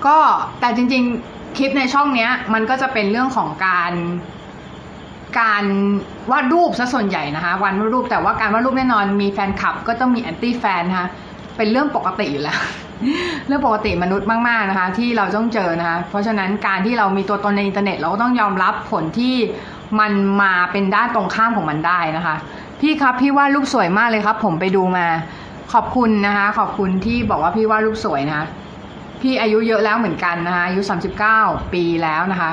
Speaker 3: ก็แต่จริง ๆ คลิปในช่องเนี้ย มันก็จะเป็นเรื่องของการ การวาดรูปซะส่วนใหญ่นะคะวันวาดรูปแต่ว่าการวาดรูปแน่นอนมีแฟนคลับ ก็ต้องมี anti-fan นะคะเป็นเรื่องปกติอยู่แล้ว เรื่องปกติมนุษย์มากๆนะคะ ที่เราต้องเจอนะคะเพราะฉะนั้นการที่เรามีตัวตนในอินเทอร์เน็ตเราก็ต้องยอมรับผลที่มันมาเป็นด้านตรงข้ามของมันได้นะคะ พี่ครับพี่วาดรูปสวยมากเลยครับ ผมไปดูมาขอบคุณนะคะ ขอบคุณที่บอกว่าพี่วาดรูปสวยนะคะพี่อายุเยอะแล้วเหมือนกันนะคะอายุ 39 ปีแล้วนะคะ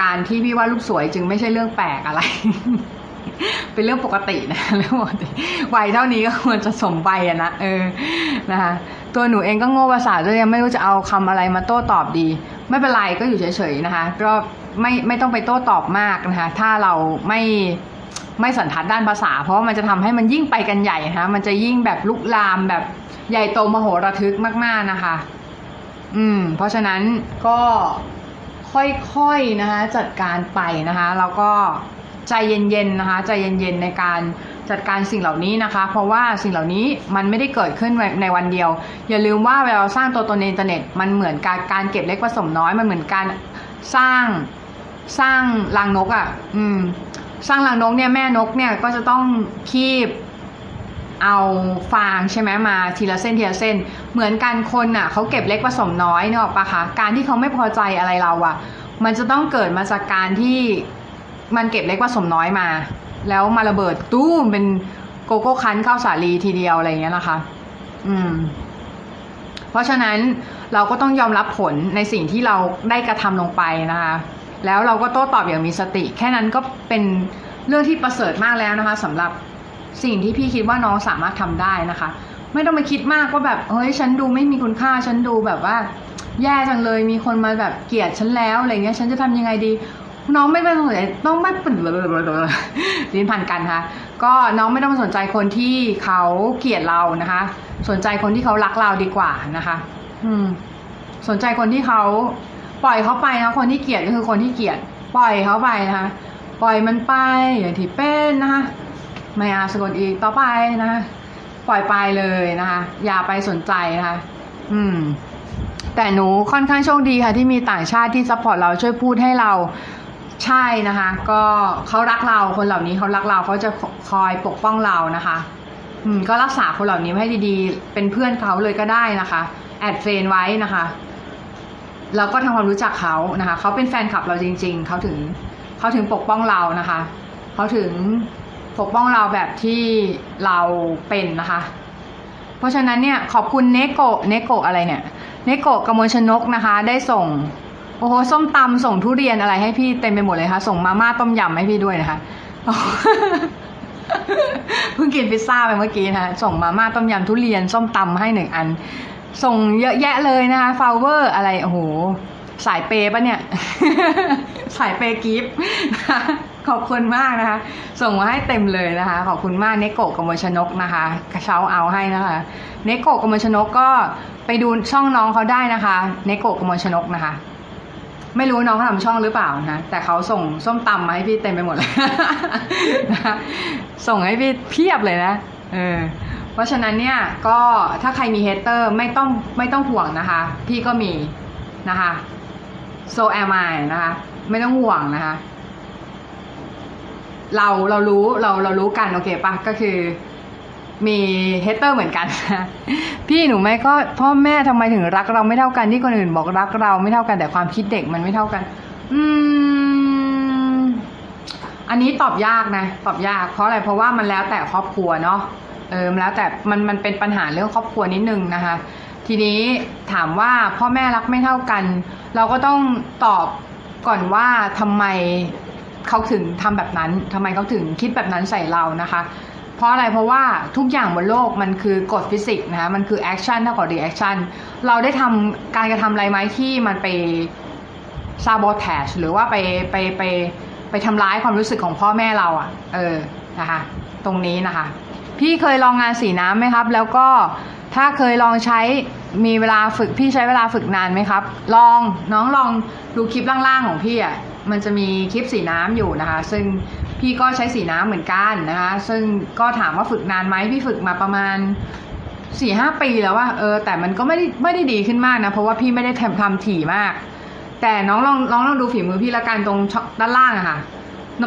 Speaker 3: การที่พี่วาดรูปสวยจึงไม่ใช่เรื่องแปลกอะไร เป็นเรื่องปกตินะเรื่องปกติวัยเท่านี้ก็ควรจะสมใบอะนะเออนะคะตัวหนูเองก็โง่ภาษาด้วยยังไม่รู้จะเอาคำอะไรมาโต้ตอบดี ไม่เป็นไรก็อยู่เฉยๆนะคะก็ไม่ไม่ต้องไปโต้ตอบมากนะคะถ้าเราไม่ไม่สันทัดด้านภาษา เพราะว่ามันจะทำให้มันยิ่งไปกันใหญ่นะคะมันจะยิ่งแบบลุกลามแบบใหญ่โตมโหระทึกมากๆนะคะ อืม เพราะฉะนั้นก็ ค่อยๆนะคะจัดการไปนะคะแล้วก็ใจเย็นๆนะคะใจเย็นๆในการจัดการสิ่งเหล่านี้นะคะ เพราะว่าสิ่งเหล่านี้มันไม่ได้เกิดขึ้นในวันเดียว อย่าลืมว่าเวลาเราสร้างตัวตนในอินเทอร์เน็ตมันเหมือนการการเก็บเล็กผสมน้อยมันเหมือนการสร้างสร้างรังนกอะ่ะ อืม สร้างรังนกเนี่ยแม่นกเนี่ยก็จะต้องคีบ เอาฟางใช่ไหมมาทีละเส้นทีละเส้น เหมือนกันคนอะเขาเก็บเล็กผสมน้อยเนอะปะคะการที่เขาไม่พอใจอะไรเราอะ มันจะต้องเกิดมาจากการที่มันเก็บเล็กผสมน้อยมา แล้วมาระเบิดตู้มเป็นโกโก้คันข้าวสาลีทีเดียวอะไรเงี้ยนะคะ อืม เพราะฉะนั้นเราก็ต้องยอมรับผลในสิ่งที่เราได้กระทำลงไปนะคะ แล้วเราก็โต้ตอบอย่างมีสติ แค่นั้นก็เป็นเรื่องที่ประเสริฐมากแล้วนะคะสำหรับ สิ่งที่พี่คิดว่าน้องสามารถทำได้นะคะ ไม่ต้องไปคิดมากว่าแบบเฮ้ยฉันดูไม่มีคุณค่าฉันดูแบบว่า แย่จังเลยมีคนมาแบบเกลียดฉันแล้วอะไรเงี้ยฉันจะทำยังไงดี น้องไม่ไปสนใจต้องไม่เป็นลิ้นพันกันค่ะก็น้องไม่ต้องสนใจคนที่เขาเกลียดเรานะคะ สนใจคนที่เขารักเราดีกว่านะคะ อืม สนใจคนที่เขาปล่อยเขาไปนะคนที่เกลียดก็คือคนที่เกลียด ปล่อยเขาไปนะคะ ปล่อยมันไปอย่างที่เป็นนะคะ ไม่อาสกดอีกต่อไปนะคะปล่อยไปเลยนะคะ อย่าไปสนใจนะคะ อืม แต่หนูค่อนข้างโชคดีค่ะ ที่มีต่างชาติที่ support เราช่วยพูดให้เราใช่นะคะ ก็เขารักเราคนเหล่านี้เขารักเราเขาจะคอยปกป้องเรานะคะ อืม ก็รักษาคนเหล่านี้ให้ดีๆ เป็นเพื่อนเขาเลยก็ได้นะคะ add friend ไว้นะคะแล้วก็ทำความรู้จักเขานะคะ เขาเป็นแฟนคลับเราจริง ๆ เขาถึงเขาถึงปกป้องเรานะคะ เขาถึง ปกป้องเราแบบที่เราเป็นนะคะ เพราะฉะนั้นเนี่ยขอบคุณเนโกะเนโกะอะไรเนี่ยเนโกะกมลชนกนะคะ ได้ส่งโอ้โหส้มตำส่งทุเรียนอะไรให้พี่เต็มไปหมดเลยค่ะ ส่งมาม่าต้มยำให้พี่ด้วยนะคะเพิ่งกินพิซซ่าไปเมื่อกี้นะคะส่งมาม่าต้มยำทุเรียน ส้มตำให้หนึ่งอัน ส่งเยอะแยะเลยนะคะฟาเวอร์อะไรโอ้โห สายเปย์ปะเนี่ย สายเปย์กิฟต์ขอบคุณมากนะคะ ส่งมาให้เต็มเลยนะคะ ขอบคุณมากเนโกะกมลชนกนะคะเช้าเอาให้นะคะเนโกะกมลชนกก็ไปดูช่องน้องเขาได้นะคะเนโกะกมลชนกนะคะ ไม่รู้น้องเขาทำช่องหรือเปล่านะ แต่เขาส่งส้มตำมาให้พี่เต็มไปหมดเลยนะส่งให้พี่เพียบเลยนะ เออเพราะฉะนั้นเนี่ยก็ถ้าใครมีเฮเตอร์ไม่ต้องไม่ต้องห่วงนะคะ พี่ก็มีนะคะ so am I นะคะ ไม่ต้องห่วงนะคะ เราเรารู้เราเรารู้กันโอเคปะก็คือมีเฮเตอร์เหมือนกันพี่หนูไม่ก็พ่อแม่ทำไมถึงรักเราไม่เท่ากันที่คนอื่นบอกรักเราไม่เท่ากันแต่ความคิดเด็กมันไม่เท่ากัน อืม อันนี้ตอบยากนะ ตอบยากเพราะอะไรเพราะว่ามันแล้วแต่ครอบครัวเนาะเออแล้วแต่มันมันเป็นปัญหาเรื่องครอบครัวนิดนึงนะคะ ทีนี้ถามว่าพ่อแม่รักไม่เท่ากัน เราก็ต้องตอบก่อนว่าทำไมเขาถึงทำแบบนั้นทำไมเขาถึงคิดแบบนั้นใส่เรานะคะ เพราะอะไรเพราะว่าทุกอย่างบนโลกมันคือกฎฟิสิกส์นะคะมันคือ action เท่ากับ reactionเราได้ทำการกระทำอะไรไหมที่มันไปซาบอแทชหรือว่าไปไปไปไปทำร้ายความรู้สึกของพ่อแม่เราอะ่ะ เออนะคะ ตรงนี้นะคะ พี่เคยลองงานสีน้ำไหมครับ แล้วก็ ถ้าเคยลองใช้มีเวลาฝึกพี่ใช้เวลาฝึกนานไหมครับ ลองน้องลองดูคลิปล่างๆของพี่อะมันจะมีคลิปสีน้ำอยู่นะคะ ซึ่งพี่ก็ใช้สีน้ำเหมือนกันนะคะ ซึ่งก็ถามว่าฝึกนานไหมพี่ฝึกมาประมาณสี่ห้าปีแล้วว่าเออแต่มันก็ไม่ได้ไม่ได้ดีขึ้นมากนะ เพราะว่าพี่ไม่ได้ทำทำถี่มาก แต่น้องลองลองลองดูฝีมือพี่ละกันตรงด้านล่างอะค่ะ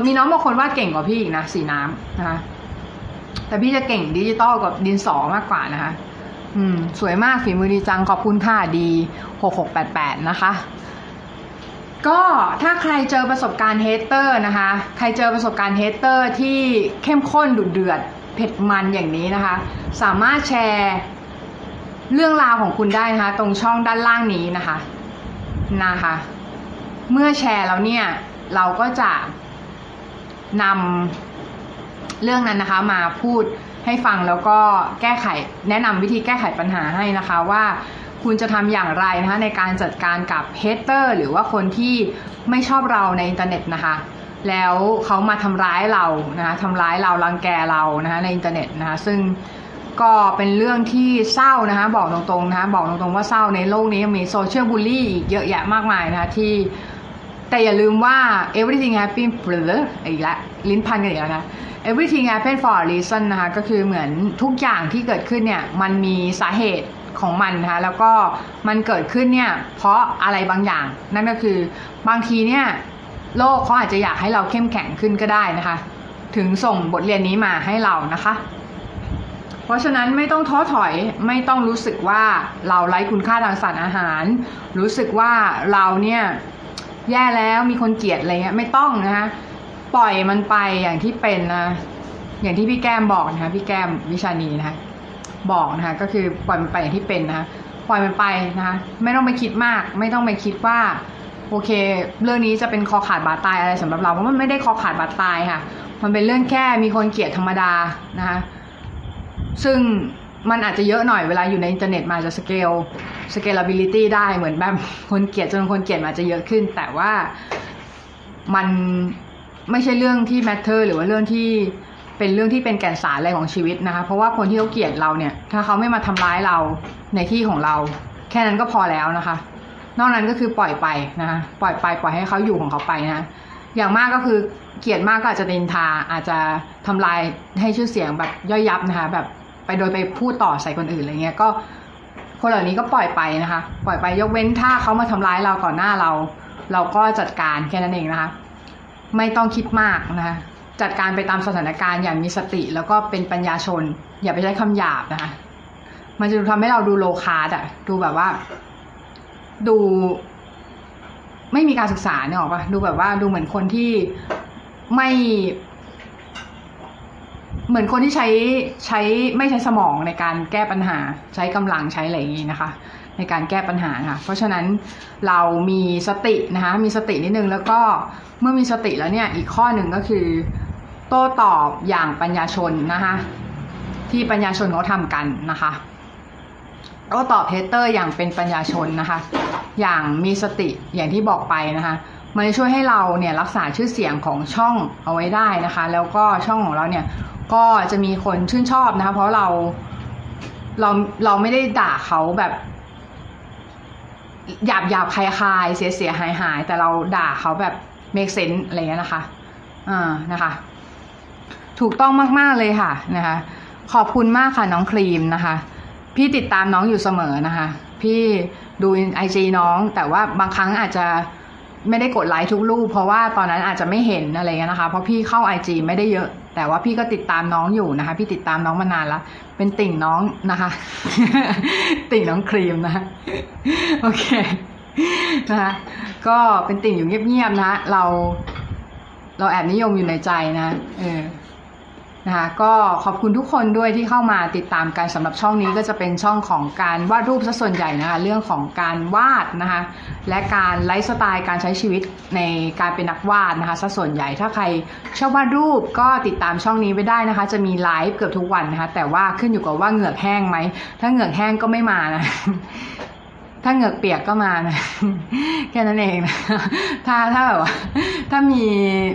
Speaker 3: มีน้องบางคนว่าเก่งกว่าพี่อีกนะสีน้ำนะคะแต่พี่จะเก่งดิจิตอลกับดินสอมากกว่านะคะ อืม สวยมากฝีมือดีจัง ขอบคุณค่ะดีหกหกแปดแปดนะคะ ก็ถ้าใครเจอประสบการณ์ hater นะคะ ใครเจอประสบการณ์ hater ที่เข้มข้นดุเดือดเผ็ดมันอย่างนี้นะคะ สามารถแชร์เรื่องราวของคุณได้นะคะ ตรงช่องด้านล่างนี้นะคะนะคะ เมื่อแชร์แล้วเนี่ย เราก็จะนำ เรื่องนั้นนะคะมาพูดให้ฟังแล้วก็แก้ไขแนะนำวิธีแก้ไขปัญหาให้นะคะว่าคุณจะทำอย่างไรนะคะในการจัดการกับเฮเตอร์หรือว่าคนที่ไม่ชอบเราในอินเทอร์เน็ตนะคะ แล้วเขามาทำร้ายเรานะคะทำร้ายเรารังแกเรานะคะในอินเทอร์เน็ตนะคะซึ่งก็เป็นเรื่องที่เศร้านะคะบอกตรงๆนะคะบอกตรงๆว่าเศร้าในโลกนี้มี social bully อีกเยอะแยะมากมายนะคะที่ แต่อย่าลืมว่า everything happen for อีกแล้วลิ้นพันกันอีกแล้วนะ everything happen for a reason นะคะก็คือเหมือนทุกอย่างที่เกิดขึ้นเนี่ยมันมีสาเหตุของมันนะคะแล้วก็มันเกิดขึ้นเนี่ยเพราะอะไรบางอย่าง นั่นก็คือบางทีเนี่ยโลกเขาอาจจะอยากให้เราเข้มแข็งขึ้นก็ได้นะคะ ถึงส่งบทเรียนนี้มาให้เรานะคะ เพราะฉะนั้นไม่ต้องท้อถอยไม่ต้องรู้สึกว่าเราไร้คุณค่าทางสารอาหาร รู้สึกว่าเราเนี่ย แย่แล้วมีคนเกลียดอะไรเงี้ยไม่ต้องนะคะปล่อยมันไปอย่างที่เป็นนะอย่างที่พี่แก้มบอกนะคะพี่แก้มวิชานีนะคะบอกนะคะก็คือปล่อยมันไปอย่างที่เป็นนะคะปล่อยมันไปนะคะไม่ต้องไปคิดมาก ไม่ต้องไปคิดว่าโอเค เรื่องนี้จะเป็นคอขาดบาดตายอะไรสำหรับเราเพราะมันไม่ได้คอขาดบาดตายค่ะ มันเป็นเรื่องแค่มีคนเกลียดธรรมดานะคะซึ่งมันอาจจะเยอะหน่อยเวลาอยู่ในอินเทอร์เน็ตมาจะสเกล scalability ได้เหมือนแบบคนเกลียดจนคนเกลียดอาจจะเยอะขึ้น แต่ว่ามันไม่ใช่เรื่องที่ matter หรือว่าเรื่องที่เป็นเรื่องที่เป็นแก่นสารอะไรของชีวิตนะคะ เพราะว่าคนที่เขาเกลียดเราเนี่ย ถ้าเขาไม่มาทำร้ายเราในที่ของเรา แค่นั้นก็พอแล้วนะคะ นอกนั้นก็คือปล่อยไปนะคะปล่อยไปปล่อยให้เขาอยู่ของเขาไปนะอย่างมากก็คือเกลียดมากก็อาจจะนินทาอาจจะทำลายให้ชื่อเสียงแบบย่อยยับนะคะแบบไปโดยไปพูดต่อใส่คนอื่นอะไรเงี้ยก็ คนเหล่านี้ก็ปล่อยไปนะคะ ปล่อยไปยกเว้นถ้าเขามาทำร้ายเราต่อหน้าเรา เราก็จัดการแค่นั้นเองนะคะ ไม่ต้องคิดมากนะคะจัดการไปตามสถานการณ์อย่างมีสติ แล้วก็เป็นปัญญาชน อย่าไปใช้คำหยาบนะคะ มันจะทำให้เราดูโลคาร์ดอะดูแบบว่า ดูไม่มีการศึกษาเนี่ยหรอปะดูแบบว่าดูเหมือนคนที่ไม่ เหมือนคนที่ใช้ใช้ไม่ใช้สมองในการแก้ปัญหา ใช้กำลังใช้อะไรอย่างนี้นะคะ ในการแก้ปัญหาค่ะ เพราะฉะนั้นเรามีสตินะคะ มีสตินิดนึงแล้วก็เมื่อมีสติแล้วเนี่ยอีกข้อหนึ่งก็คือ โต้ตอบอย่างปัญญาชนนะคะ ที่ปัญญาชนเขาทำกันนะคะโต้ตอบเฮเตอร์อย่างเป็นปัญญาชนนะคะ อย่างมีสติอย่างที่บอกไปนะคะมันจะช่วยให้เราเนี่ยรักษาชื่อเสียงของช่องเอาไว้ได้นะคะ แล้วก็ช่องของเราเนี่ย ก็จะมีคนชื่นชอบนะคะ เพราะเราเราเราไม่ได้ด่าเขาแบบหยาบหยาบคายคายเสียเสียหายหายแต่เราด่าเขาแบบ make sense อะไรเงี้ยนะคะอ่านะคะ ถูกต้องมาก ๆ เลยค่ะนะคะ ขอบคุณมากค่ะน้องครีมนะคะ พี่ติดตามน้องอยู่เสมอนะคะ พี่ดูไอจีน้องแต่ว่าบางครั้งอาจจะ ไม่ได้กดไลค์ทุกรูป เพราะว่าตอนนั้นอาจจะไม่เห็นอะไรเงี้ยนะคะ เพราะพี่เข้าไอจีไม่ได้เยอะ แต่ว่าพี่ก็ติดตามน้องอยู่นะคะ พี่ติดตามน้องมานานแล้ว เป็นติ่งน้องนะคะ ติ่งน้องครีมนะคะโอเคนะคะก็เป็นติ่งอยู่เงียบๆนะ เรา เราแอบนิยมอยู่ในใจนะ เออ นะคะก็ขอบคุณทุกคนด้วยที่เข้ามาติดตามกันสำหรับช่องนี้ก็จะเป็นช่องของการวาดรูปซะส่วนใหญ่นะคะเรื่องของการวาดนะคะและการไลฟ์สไตล์การใช้ชีวิตในการเป็นนักวาดนะคะซะส่วนใหญ่ถ้าใครชอบวาดรูปก็ติดตามช่องนี้ไปได้นะคะ จะมีไลฟ์เกือบทุกวันนะคะแต่ว่าขึ้นอยู่กับว่าเหงือกแห้งไหมถ้าเหงือกแห้งก็ไม่มานะถ้าเหงือกเปียกก็มานะแค่นั้นเองนะถ้าถ้าแบบว่าถ้ามี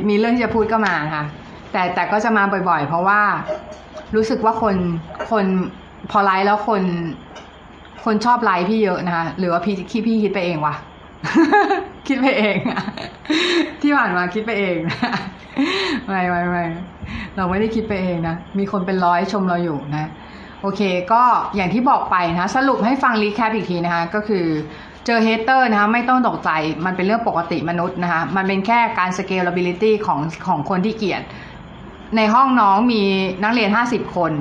Speaker 3: มีเรื่องที่จะพูดก็มานะคะ แต่แต่ก็จะมาบ่อยๆ เพราะว่า รู้สึกว่าคนคนพอไลฟ์แล้วคน คนชอบไลฟ์พี่เยอะนะคะหรือว่าพี่คิดพี่คิดไปเองวะคิดไปเองอะที่ผ่านมาคิดไปเองนะไม่ไม่ไม่เราไม่ได้คิดไปเองนะ มีคนเป็นร้อยชมเราอยู่นะ โอเค ก็อย่างที่บอกไปนะ สรุปให้ฟัง recap อีกทีนะคะ ก็คือเจอ hater นะคะ ไม่ต้องตกใจ มันเป็นเรื่องปกติมนุษย์นะคะ มันเป็นแค่การ scalability ของของคนที่เกลียด ในห้องน้องมีนักเรียน50คน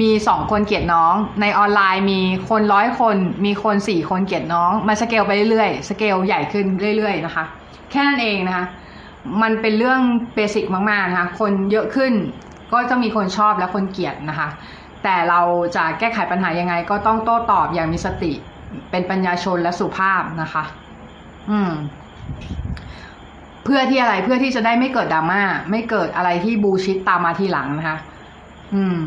Speaker 3: มีสองคนเกลียดน้อง ในออนไลน์มีคนร้อยคน มีคนสี่คนเกลียดน้องมันสเกลไปเรื่อยๆสเกลใหญ่ขึ้นเรื่อย ๆ นะคะ แค่นั้นเองนะคะ มันเป็นเรื่องเบสิกมากๆนะคะ คนเยอะขึ้นก็จะมีคนชอบและคนเกลียดนะคะ แต่เราจะแก้ไขปัญหายังไง ก็ต้องโต้ตอบอย่างมีสติ เป็นปัญญาชนและสุภาพนะคะ อืม เพื่อที่อะไรเพื่อที่จะได้ไม่เกิดดราม่าไม่เกิดอะไรที่บูชิดตามมาทีหลังนะคะ อืม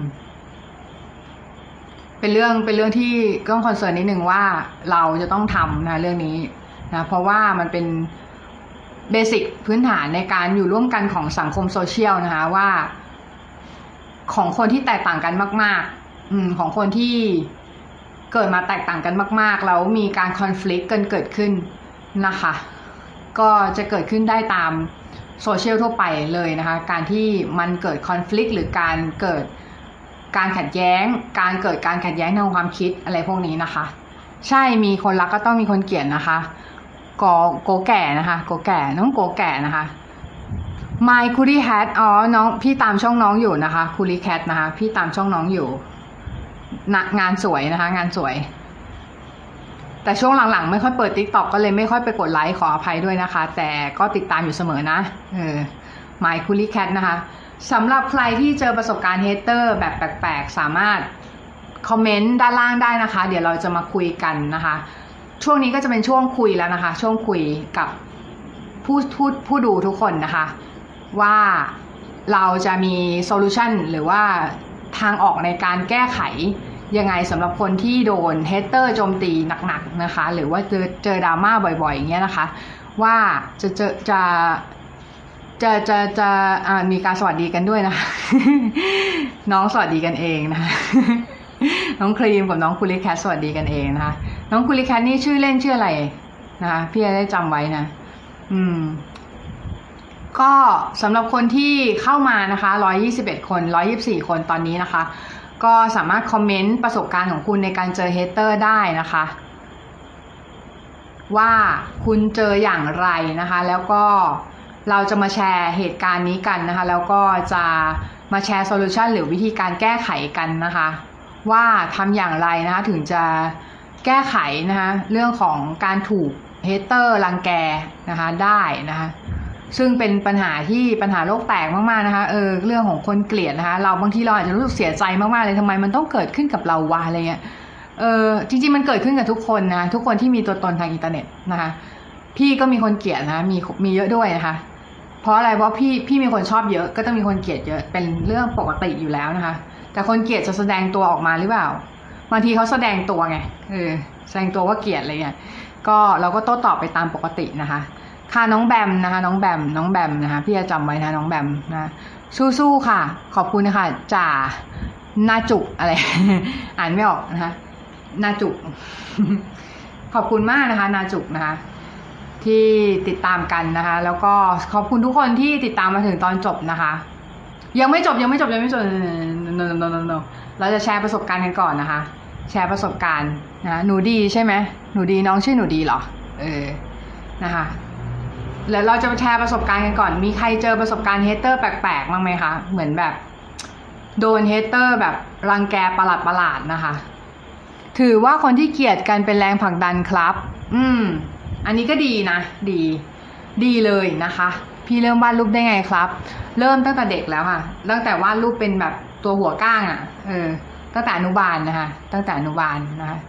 Speaker 3: เป็นเรื่องเป็นเรื่องที่ต้อง concern นิดนึงว่าเราจะต้องทำนะเรื่องนี้นะเพราะว่ามันเป็น basic พื้นฐานในการอยู่ร่วมกันของสังคมโซเชียลนะคะว่า ของคนที่แตกต่างกันมาก ๆ อืม ของคนที่เกิดมาแตกต่างกันมาก ๆ แล้วมีการคอน FLICT กันเกิดขึ้นนะคะ ก็จะเกิดขึ้นได้ตามโซเชียลทั่วไปเลยนะคะ การที่มันเกิดคอน FLICT หรือการเกิดการขัดแย้ง การเกิดการขัดแย้งทางความคิดอะไรพวกนี้นะคะ ใช่มีคนรักก็ต้องมีคนเกลียดนะคะกโกแก่นะคะโกแก่น้องโกแก่นะคะ My c o o l i Hat อ๋อน้องพี่ตามช่องน้องอยู่นะคะ c o o l i Cat นะคะ พี่ตามช่องน้องอยู่งานสวยนะคะ งานสวย แต่ช่วงหลังๆ ไม่ค่อยเปิด TikTok ก็เลยไม่ค่อยไปกดไลค์ขออภัยด้วยนะคะ แต่ก็ติดตามอยู่เสมอนะเออ My c o o l i Cat นะคะสำหรับใครที่เจอประสบการณ์ hater แบบแปลกๆ สามารถคอมเมนต์ด้านล่างได้นะคะ เดี๋ยวเราจะมาคุยกันนะคะ ช่วงนี้ก็จะเป็นช่วงคุยแล้วนะคะ ช่วงคุยกับผู้ผู้ผู้ดูทุกคนนะคะ ว่าเราจะมี solution หรือว่าทางออกในการแก้ไข ยังไงสำหรับคนที่โดน hater โจมตีหนักๆนะคะ หรือว่าเจอเจอดราม่าบ่อยๆอย่างเงี้ยนะคะ ว่าจะเจอจะจะจะจะมีการสวัสดีกันด้วยนะคะน้องสวัสดีกันเองนะคะน้องครีมกับน้องคุลิแคทสวัสดีกันเองนะคะน้องคุลิแคทนี่ชื่อเล่นชื่ออะไรนะคะพี่จะได้จำไว้นะ อืม ก็สำหรับคนที่เข้ามานะคะ121 คน 124 คนตอนนี้นะคะ ก็สามารถคอมเมนต์ประสบการณ์ของคุณในการเจอ hater ได้นะคะ ว่าคุณเจออย่างไรนะคะ แล้วก็เราจะมาแชร์เหตุการณ์นี้กันนะคะ แล้วก็จะมาแชร์ solution หรือวิธีการแก้ไขกันนะคะ ว่าทำอย่างไรนะคะถึงจะแก้ไขนะคะเรื่องของการถูก hater รังแกนะคะได้นะคะ ซึ่งเป็นปัญหาที่ปัญหาโลกแตกมากๆนะคะเออเรื่องของคนเกลียดนะคะ เราบางทีเราอาจจะรู้สึกเสียใจมากๆเลยทำไมมันต้องเกิดขึ้นกับเราวะอะไรเงี้ยเออจริงๆมันเกิดขึ้นกับทุกคนนะทุกคนที่มีตัวตนทางอินเทอร์เน็ตนะคะ พี่ก็มีคนเกลียดนะมีมีเยอะด้วยนะคะเพราะอะไรเพราะพี่พี่มีคนชอบเยอะ ก็ต้องมีคนเกลียดเยอะเป็นเรื่องปกติอยู่แล้วนะคะ แต่คนเกลียดจะแสดงตัวออกมาหรือเปล่าบางทีเขาแสดงตัวไงเออแสดงตัวว่าเกลียดอะไรเงี้ยก็เราก็โต้ตอบไปตามปกตินะคะ ค่ะน้องแบมนะคะ น้องแบมน้องแบมนะคะพี่จะจำไว้นะน้องแบมนะสู้ๆค่ะ ขอบคุณนะคะจ่านาจุอะไร อ่านไม่ออกนะคะนาจุ ขอบคุณมากนะคะ นาจุนะคะ ที่ติดตามกันนะคะ แล้วก็ขอบคุณทุกคนที่ติดตามมาถึงตอนจบนะคะ ยังไม่จบยังไม่จบยังไม่จบ no no no no เราจะแชร์ประสบการณ์กันก่อนนะคะ แชร์ประสบการณ์นะหนูดีใช่ไหมหนูดีน้องชื่อหนูดีเหรอเออนะคะ แล้วเราจะแชร์ประสบการณ์กันก่อน มีใครเจอประสบการณ์ hater แปลกๆบ้างไหมคะ เหมือนแบบ โดน hater แบบรังแกประหลาดประหลาดนะคะ ถือว่าคนที่เกลียดกันเป็นแรงผลักดันครับ อืม อันนี้ก็ดีนะ ดี ดีเลยนะคะ พี่เริ่มวาดรูปได้ไงครับ เริ่มตั้งแต่เด็กแล้วค่ะ ตั้งแต่วาดรูปเป็นแบบตัวหัวก้างอะ่ะ เออ ตั้งแต่อนุบาลนะคะ ตั้งแต่อนุบาลนะคะ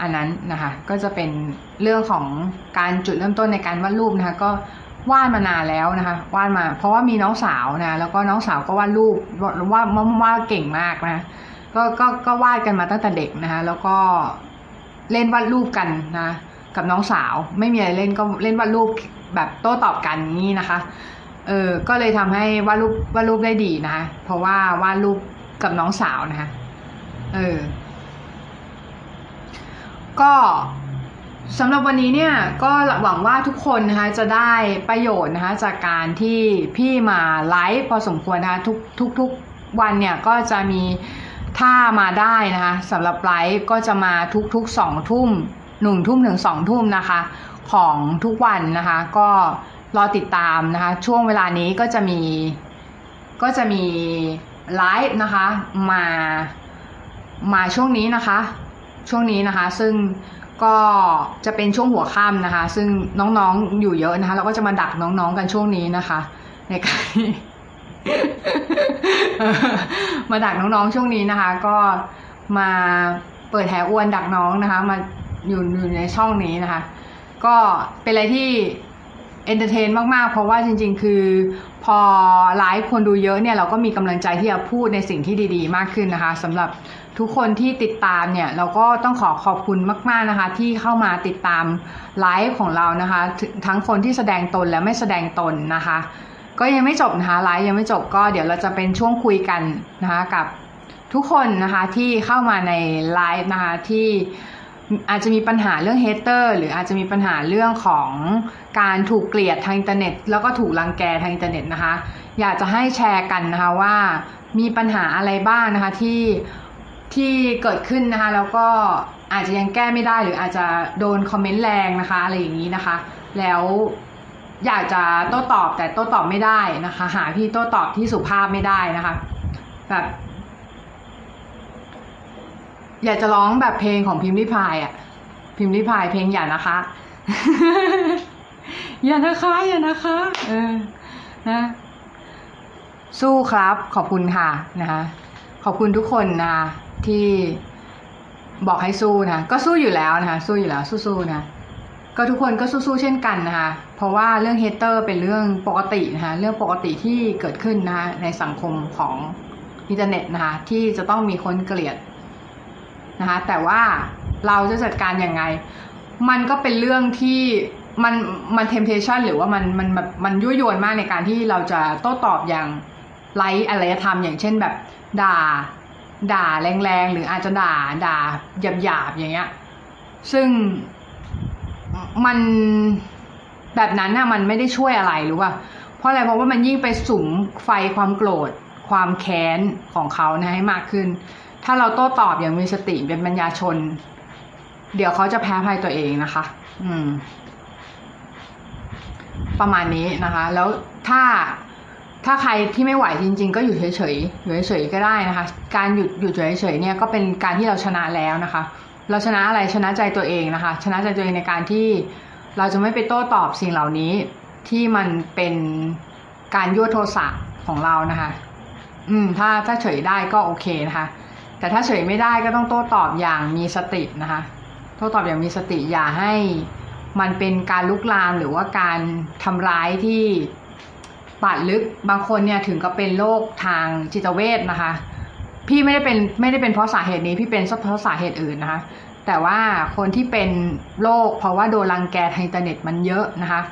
Speaker 3: อันนั้นนะคะก็จะเป็นเรื่องของการจุดเริ่มต้นในการวาดรูปนะคะก็วาดมานานแล้วนะคะวาดมา เพราะว่ามีน้องสาวนะแล้วก็น้องสาวก็วาดรูปวาดวาดวาเก่งมากนะก็ก็ก็วาดกันมาตั้งแต่เด็กนะคะแล้วก็เล่นวาดรูปกันนะกับน้องสาว ไม่มีอะไรเล่นก็เล่นวาดรูปแบบโต้ตอบกันนี่นะคะเออก็เลยทำให้วาดรูปวาดรูปได้ดีนะคะเพราะว่าวาดรูปกับน้องสาวนะคะเออ ก็สำหรับวันนี้เนี่ยก็หวังว่าทุกคนนะคะจะได้ประโยชน์นะคะจากการที่พี่มาไลฟ์พอสมควรนะคะทุกทุกทุกวันเนี่ยก็จะมีถ้ามาได้นะคะสำหรับไลฟ์ก็จะมาทุกทุกสองทุ่มหนึ่งทุ่มถึงสองทุ่มนะคะ ของทุกวันนะคะ ก็รอติดตามนะคะ ช่วงเวลานี้ก็จะมีก็จะมีไลฟ์นะคะมามาช่วงนี้นะคะ ช่วงนี้นะคะ ซึ่งก็จะเป็นช่วงหัวค่ำนะคะ ซึ่งน้องๆอยู่เยอะนะคะ เราก็จะมาดักน้องๆกันช่วงนี้นะคะ ในการมาดักน้องๆช่วงนี้นะคะ ก็มาเปิดแถวอวนดักน้องนะคะ มาอยู่อยู่ในช่องนี้นะคะ ก็เป็นอะไรที่entertain มากๆ เพราะว่าจริง ๆ คือพอไลฟ์คนดูเยอะเนี่ยเราก็มีกำลังใจที่จะพูดในสิ่งที่ดี ๆ มากขึ้นนะคะสำหรับ ทุกคนที่ติดตามเนี่ยเราก็ต้องขอขอบคุณมาก ๆนะคะ ที่เข้ามาติดตามไลฟ์ของเรานะคะ ทั้งคนที่แสดงตนและไม่แสดงตนนะคะ ก็ยังไม่จบนะคะไลฟ์ยังไม่จบก็เดี๋ยวเราจะเป็นช่วงคุยกันนะคะกับทุกคนนะคะที่เข้ามาในไลฟ์นะคะที่อาจจะมีปัญหาเรื่อง hater หรืออาจจะมีปัญหาเรื่องของการถูกเกลียดทางอินเทอร์เน็ต แล้วก็ถูกรังแกทางอินเทอร์เน็ตนะคะ อยากจะให้แชร์กันนะคะว่ามีปัญหาอะไรบ้างนะคะที่ ที่เกิดขึ้นนะคะแล้วก็อาจจะยังแก้ไม่ได้หรืออาจจะโดนคอมเมนต์แรงนะคะอะไรอย่างนี้นะคะ แล้วอยากจะโต้ตอบแต่โต้ตอบไม่ได้นะคะ หาวิธีโต้ตอบที่สุภาพไม่ได้นะคะแบบอยากจะร้องแบบเพลงของพิมพ์ริพายอะพิมพ์ริพายเพลงอย่านะคะ อย่านะคะ อย่านะคะ เออนะสู้ครับขอบคุณค่ะนะคะขอบคุณทุกคนนะคะ ที่บอกให้สู้นะก็สู้อยู่แล้วนะคะสู้อยู่แล้วสู้ๆนะก็ทุกคนก็สู้ๆเช่นกันนะคะเพราะว่าเรื่องเฮเตอร์เป็นเรื่องปกตินะคะเรื่องปกติที่เกิดขึ้นนะคะในสังคมของอินเทอร์เน็ตนะคะที่จะต้องมีคนเกลียดนะคะแต่ว่าเราจะจัดการยังไง มันก็เป็นเรื่องที่มันมัน temptation หรือว่ามันมันแบบมันยั่วยวนมากในการที่เราจะโต้ตอบอย่างไร้อารยธรรม อย่างเช่นแบบด่า ด่าแรงๆ หรืออาจจะด่าด่าหยาบๆ อย่างเงี้ย ซึ่งมันแบบนั้นน่ะมันไม่ได้ช่วยอะไรรู้ป่ะ เพราะอะไรเพราะว่ามันยิ่งไปสุมไฟความโกรธ ความแค้นของเขานะให้มากขึ้น ถ้าเราโต้ตอบอย่างมีสติเป็นปัญญาชน เดี๋ยวเขาจะแพ้ภัยตัวเองนะคะ อืม ประมาณนี้นะคะ แล้วถ้า ถ้าใครที่ไม่ไหวจริง ๆ ก็อยู่เฉยๆอยู่เฉยๆก็ได้นะคะ การหยุดหยุดเฉยๆเนี่ยก็เป็นการที่เราชนะแล้วนะคะ เราชนะอะไรชนะใจตัวเองนะคะ ชนะใจตัวเองในการที่เราจะไม่ไปโต้ตอบสิ่งเหล่านี้ที่มันเป็นการยั่วโทสะของเรานะคะ อืม ถ้าถ้าเฉยได้ก็โอเคนะคะ แต่ถ้าเฉยไม่ได้ก็ต้องโต้ตอบอย่างมีสตินะคะ โต้ตอบอย่างมีสติอย่าให้มันเป็นการลุกลามหรือว่าการทำร้ายที่ บาดลึกบางคนเนี่ยถึงกับเป็นโรคทางจิตเวชนะคะ พี่ไม่ได้เป็นไม่ได้เป็นเพราะสาเหตุนี้พี่เป็นเพราะสาเหตุอื่นนะคะ แต่ว่าคนที่เป็นโรคเพราะว่าโดนรังแกทางอินเทอร์เน็ตมันเยอะนะคะ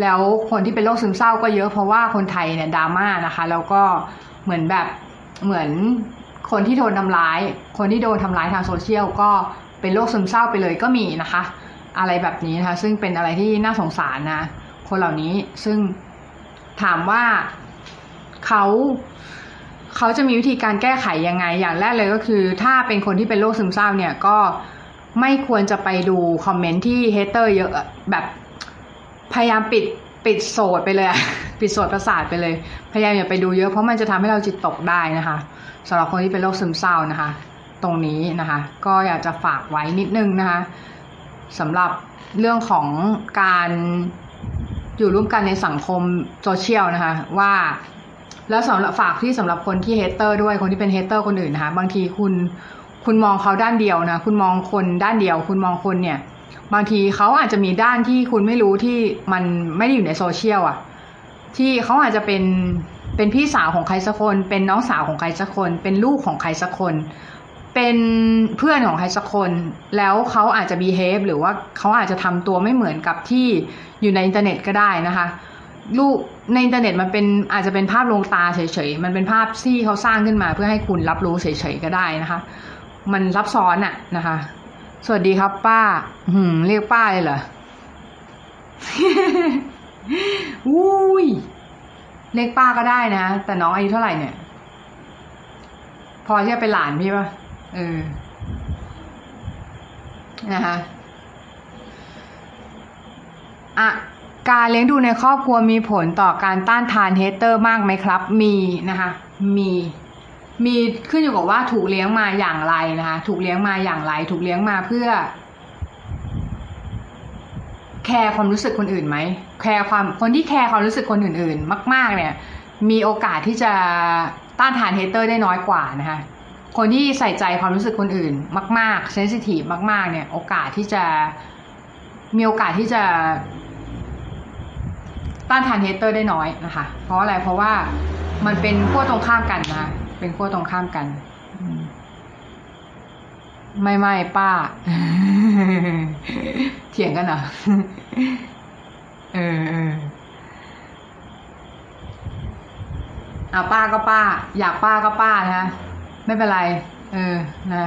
Speaker 3: แล้วคนที่เป็นโรคซึมเศร้าก็เยอะเพราะว่าคนไทยเนี่ยดราม่านะคะ แล้วก็เหมือนแบบเหมือนคนที่โดนทำร้าย คนที่โดนทำร้ายทางโซเชียลก็เป็นโรคซึมเศร้าไปเลยก็มีนะคะ อะไรแบบนี้นะคะ ซึ่งเป็นอะไรที่น่าสงสารนะ คนเหล่านี้ซึ่ง ถามว่าเขาเขาจะมีวิธีการแก้ไขยังไง อย่างแรกเลยก็คือ ถ้าเป็นคนที่เป็นโรคซึมเศร้าเนี่ยก็ไม่ควรจะไปดูคอมเมนต์ที่เฮเตอร์เยอะแบบพยายามปิดปิดโสดไปเลย ปิดโสดประสาทไปเลย พยายามอย่าไปดูเยอะเพราะมันจะทำให้เราจิตตกได้นะคะสำหรับคนที่เป็นโรคซึมเศร้านะคะ ตรงนี้นะคะ ก็อยากจะฝากไว้นิดนึงนะคะสำหรับเรื่องของการ อยู่ร่วมกันในสังคมโซเชียลนะคะ ว่า แล้วสำหรับฝากที่สำหรับคนที่ hater ด้วยคนที่เป็น hater คนอื่นนะคะบางทีคุณคุณมองเขาด้านเดียวนะ คุณมองคนด้านเดียว คุณมองคนเนี่ย บางทีเขาอาจจะมีด้านที่คุณไม่รู้ที่มันไม่ได้อยู่ในโซเชียลอะ ที่เขาอาจจะเป็นเป็นพี่สาวของใครสักคน เป็นน้องสาวของใครสักคน เป็นลูกของใครสักคน เป็นเพื่อนของใครสักคน แล้วเขาอาจจะ behave หรือว่าเขาอาจจะทำตัวไม่เหมือนกับที่อยู่ในอินเทอร์เน็ตก็ได้นะคะลูกในอินเทอร์เน็ตมันเป็นอาจจะเป็นภาพลวงตาเฉยๆ มันเป็นภาพที่เขาสร้างขึ้นมาเพื่อให้คุณรับรู้เฉยๆก็ได้นะคะ มันซับซ้อนอะนะคะ สวัสดีครับป้า หืม เรียกป้าเลยเหรออุ้ยเรียกป้าก็ได้นะ แต่น้องอายุเท่าไหร่เนี่ย พอที่จะเป็นหลานพี่ป่ะ เออนะคะอะการเลี้ยงดูในครอบครัวมีผลต่อการต้านทาน hater มากไหมครับ มีนะคะ มี มีขึ้นอยู่กับว่าถูกเลี้ยงมาอย่างไรนะคะ ถูกเลี้ยงมาอย่างไร ถูกเลี้ยงมาเพื่อ แคร์ความรู้สึกคนอื่นไหม แคร์ความ คนที่แคร์ความรู้สึกคนอื่น ๆ มาก ๆ เนี่ย มีโอกาสที่จะต้านทาน hater ได้น้อยกว่านะคะ คนที่ใส่ใจความรู้สึกคนอื่นมากๆ sensitive มาก ๆ เนี่ย โอกาสที่จะมีโอกาสที่จะ ต้านทาน hater ได้น้อยนะคะ เพราะอะไรเพราะว่ามันเป็นขั้วตรงข้ามกันนะเป็นขั้วตรงข้ามกัน ไม่ไม่ป้า เถียงกันเหรอเออเอออะป้าก็ป้า อยากป้าก็ป้านะ ไม่เป็นไร เออ นะ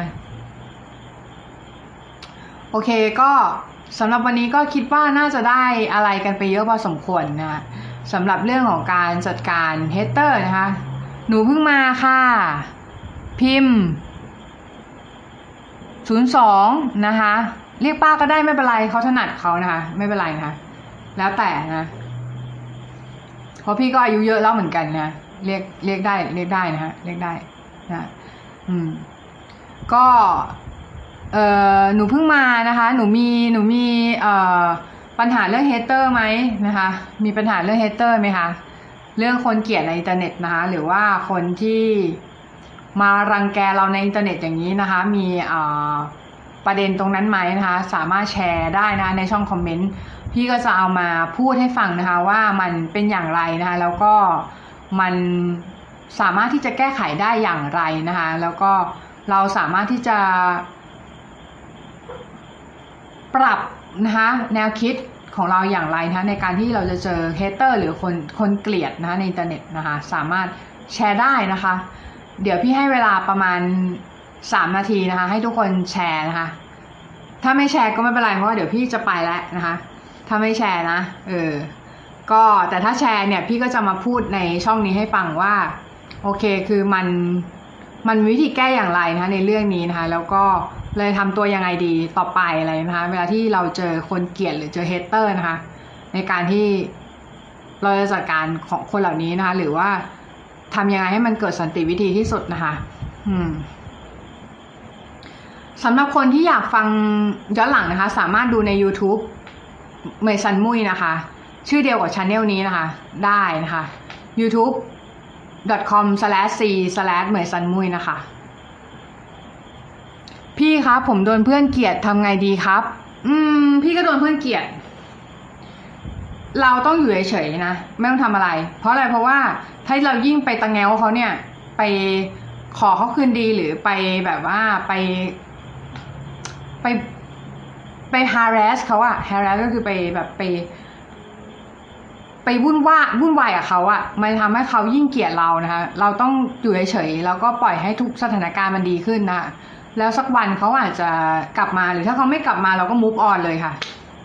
Speaker 3: โอเค ก็สำหรับวันนี้ก็คิดว่าน่าจะได้อะไรกันไปเยอะพอสมควรนะสำหรับเรื่องของการจัดการเฮเตอร์นะคะ หนูเพิ่งมาค่ะ พิมพ์ศูนย์สองนะคะ เรียกป้าก็ได้ไม่เป็นไรเขาถนัดเขานะคะ ไม่เป็นไรนะคะ แล้วแต่นะ เพราะพี่ก็อายุเยอะแล้วเหมือนกันนะ เรียกเรียกได้ เรียกได้นะฮะเรียกได้นะ อืม ก็เออหนูเพิ่งมานะคะ หนูมีหนูมีเอ่อปัญหาเรื่อง hater ไหมนะคะ มีปัญหาเรื่อง hater ไหมคะ เรื่องคนเกลียดในอินเทอร์เน็ตนะคะ หรือว่าคนที่มารังแกเราในอินเทอร์เน็ตอย่างนี้นะคะ มีประเด็นตรงนั้นไหมนะคะ สามารถแชร์ได้นะในช่องคอมเมนต์พี่ก็จะเอามาพูดให้ฟังนะคะ ว่ามันเป็นอย่างไรนะคะ แล้วก็มัน สามารถที่จะแก้ไขได้อย่างไรนะคะ แล้วก็เราสามารถที่จะ ปรับนะคะแนวคิดของเราอย่างไรนะคะในการที่เราจะเจอ hater หรือคนคนเกลียดนะคะในอินเทอร์เน็ตนะคะ สามารถแชร์ได้นะคะ เดี๋ยวพี่ให้เวลาประมาณสามนาทีนะคะ ให้ทุกคนแชร์นะคะ ถ้าไม่แชร์ก็ไม่เป็นไรเพราะว่าเดี๋ยวพี่จะไปแล้วนะคะ ถ้าไม่แชร์นะเออก็แต่ถ้าแชร์เนี่ยพี่ก็จะมาพูดในช่องนี้ให้ฟังว่า โอเคคือมันมันวิธีแก้อย่างไรนะคะในเรื่องนี้นะคะแล้วก็เราทำตัวยังไงดีต่อไปอะไรนะคะเวลาที่เราเจอคนเกลียดหรือเจอ hater นะคะในการที่เราจะจัดการของคนเหล่านี้นะคะหรือว่าทำยังไงให้มันเกิดสันติวิธีที่สุดนะคะอืมสำหรับคนที่อยากฟังย้อนหลังนะคะ สามารถดูใน YouTube เมย์ซันมุยนะคะ ชื่อเดียวกับช anel นี้นะคะ ได้นะคะ youtube com/c/slash เมย์ซันมุยนะคะ พี่ครับผมโดนเพื่อนเกลียดทำไงดีครับ อืม พี่ก็โดนเพื่อนเกลียด เราต้องอยู่เฉยๆนะ ไม่ต้องทำอะไร เพราะอะไรเพราะว่าถ้าเรายิ่งไปตังแงวเขาเนี่ย ไปขอเขาคืนดีหรือไปแบบว่าไป ไปไป harass เขาอะ harass ก็คือไปแบบไป ไปวุ่นว่าวุ่นวายกับเขาอะมันทำให้เขายิ่งเกลียดเรานะคะเราต้องอยู่เฉยๆแล้วก็ปล่อยให้ทุกสถานการณ์มันดีขึ้นนะคะแล้วสักวันเขาอาจจะกลับมาหรือถ้าเขาไม่กลับมาเราก็มุฟออนเลยค่ะ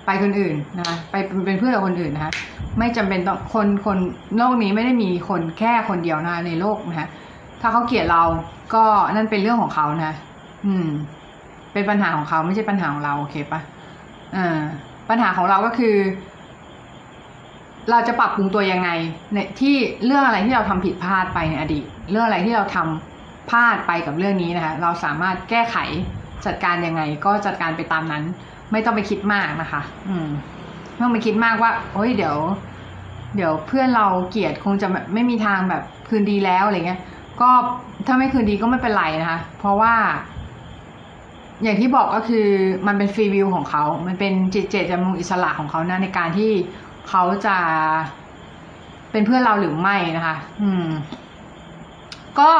Speaker 3: ไปคนอื่นนะคะไปเป็นเพื่อนกับคนอื่นนะคะไม่จำเป็นต้องคนคนโลกนี้ไม่ได้มีคนแค่คนเดียวนะคะในโลกนะคะถ้าเขาเกลียดเราก็นั่นเป็นเรื่องของเขานะอืม เป็นปัญหาของเขาไม่ใช่ปัญหาของเราโอเคปะอ่าปัญหาของเราก็คือ เราจะปรับปรุงตัวยังไงในที่เรื่องอะไรที่เราทำผิดพลาดไปในอดีต เรื่องอะไรที่เราทำพลาดไปกับเรื่องนี้นะคะ เราสามารถแก้ไขจัดการยังไง ก็จัดการไปตามนั้น ไม่ต้องไปคิดมากนะคะ อืมไม่ต้องไปคิดมากว่าโอ้ยเดี๋ยว เดี๋ยวเพื่อนเราเกลียดคงจะไม่มีทางแบบคืนดีแล้วอะไรเงี้ย ก็ถ้าไม่คืนดีก็ไม่เป็นไรนะคะ เพราะว่า อย่างที่บอกก็คือมันเป็นฟรีวิวของเขา มันเป็นจิตเจตจำนงอิสระของเขานะในการที่ เขาจะเป็นเพื่อนเราหรือไม่นะคะ อืม ก็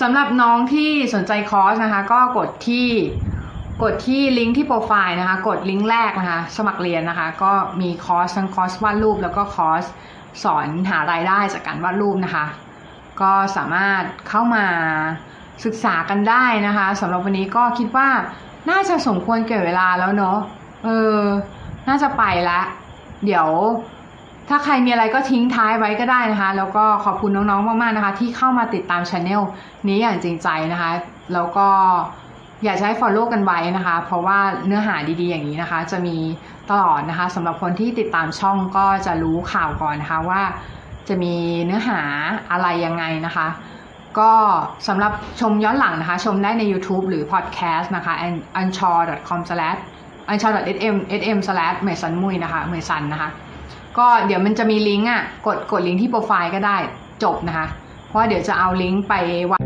Speaker 3: สำหรับน้องที่สนใจคอร์สนะคะ ก็กดที่กดที่ลิงก์ที่โปรไฟล์นะคะ กดลิงก์แรกนะคะ สมัครเรียนนะคะ ก็มีคอร์สทั้งคอร์สวาดรูป แล้วก็คอร์สสอนหารายได้จากการวาดรูปนะคะ ก็สามารถเข้ามาศึกษากันได้นะคะสำหรับวันนี้ก็คิดว่าน่าจะสมควรแก่เวลาแล้วเนาะเออ น่าจะไปละ เดี๋ยวถ้าใครมีอะไรก็ทิ้งท้ายไว้ก็ได้นะคะ แล้วก็ขอบคุณน้องๆมากๆนะคะ ที่เข้ามาติดตามช anel นี้อย่างจริงใจนะคะ แล้วก็อยากจะให้ follow กันไว้นะคะ เพราะว่าเนื้อหาดีๆอย่างนี้นะคะ จะมีตลอดนะคะสำหรับคนที่ติดตามช่องก็จะรู้ข่าวก่อนนะคะว่าจะมีเนื้อหาอะไรยังไงนะคะ ก็สำหรับชมย้อนหลังนะคะ ชมได้ใน YouTube หรือ Podcast นะคะ anchor.com slash anchor.sm sm slash เมยสันมุยนะคะเมยสันนะคะ ก็เดี๋ยวมันจะมีลิงก์อะ กดกดลิงก์ที่โปรไฟล์ก็ได้จบนะคะ เพราะว่าเดี๋ยวจะเอาลิงก์ไปวา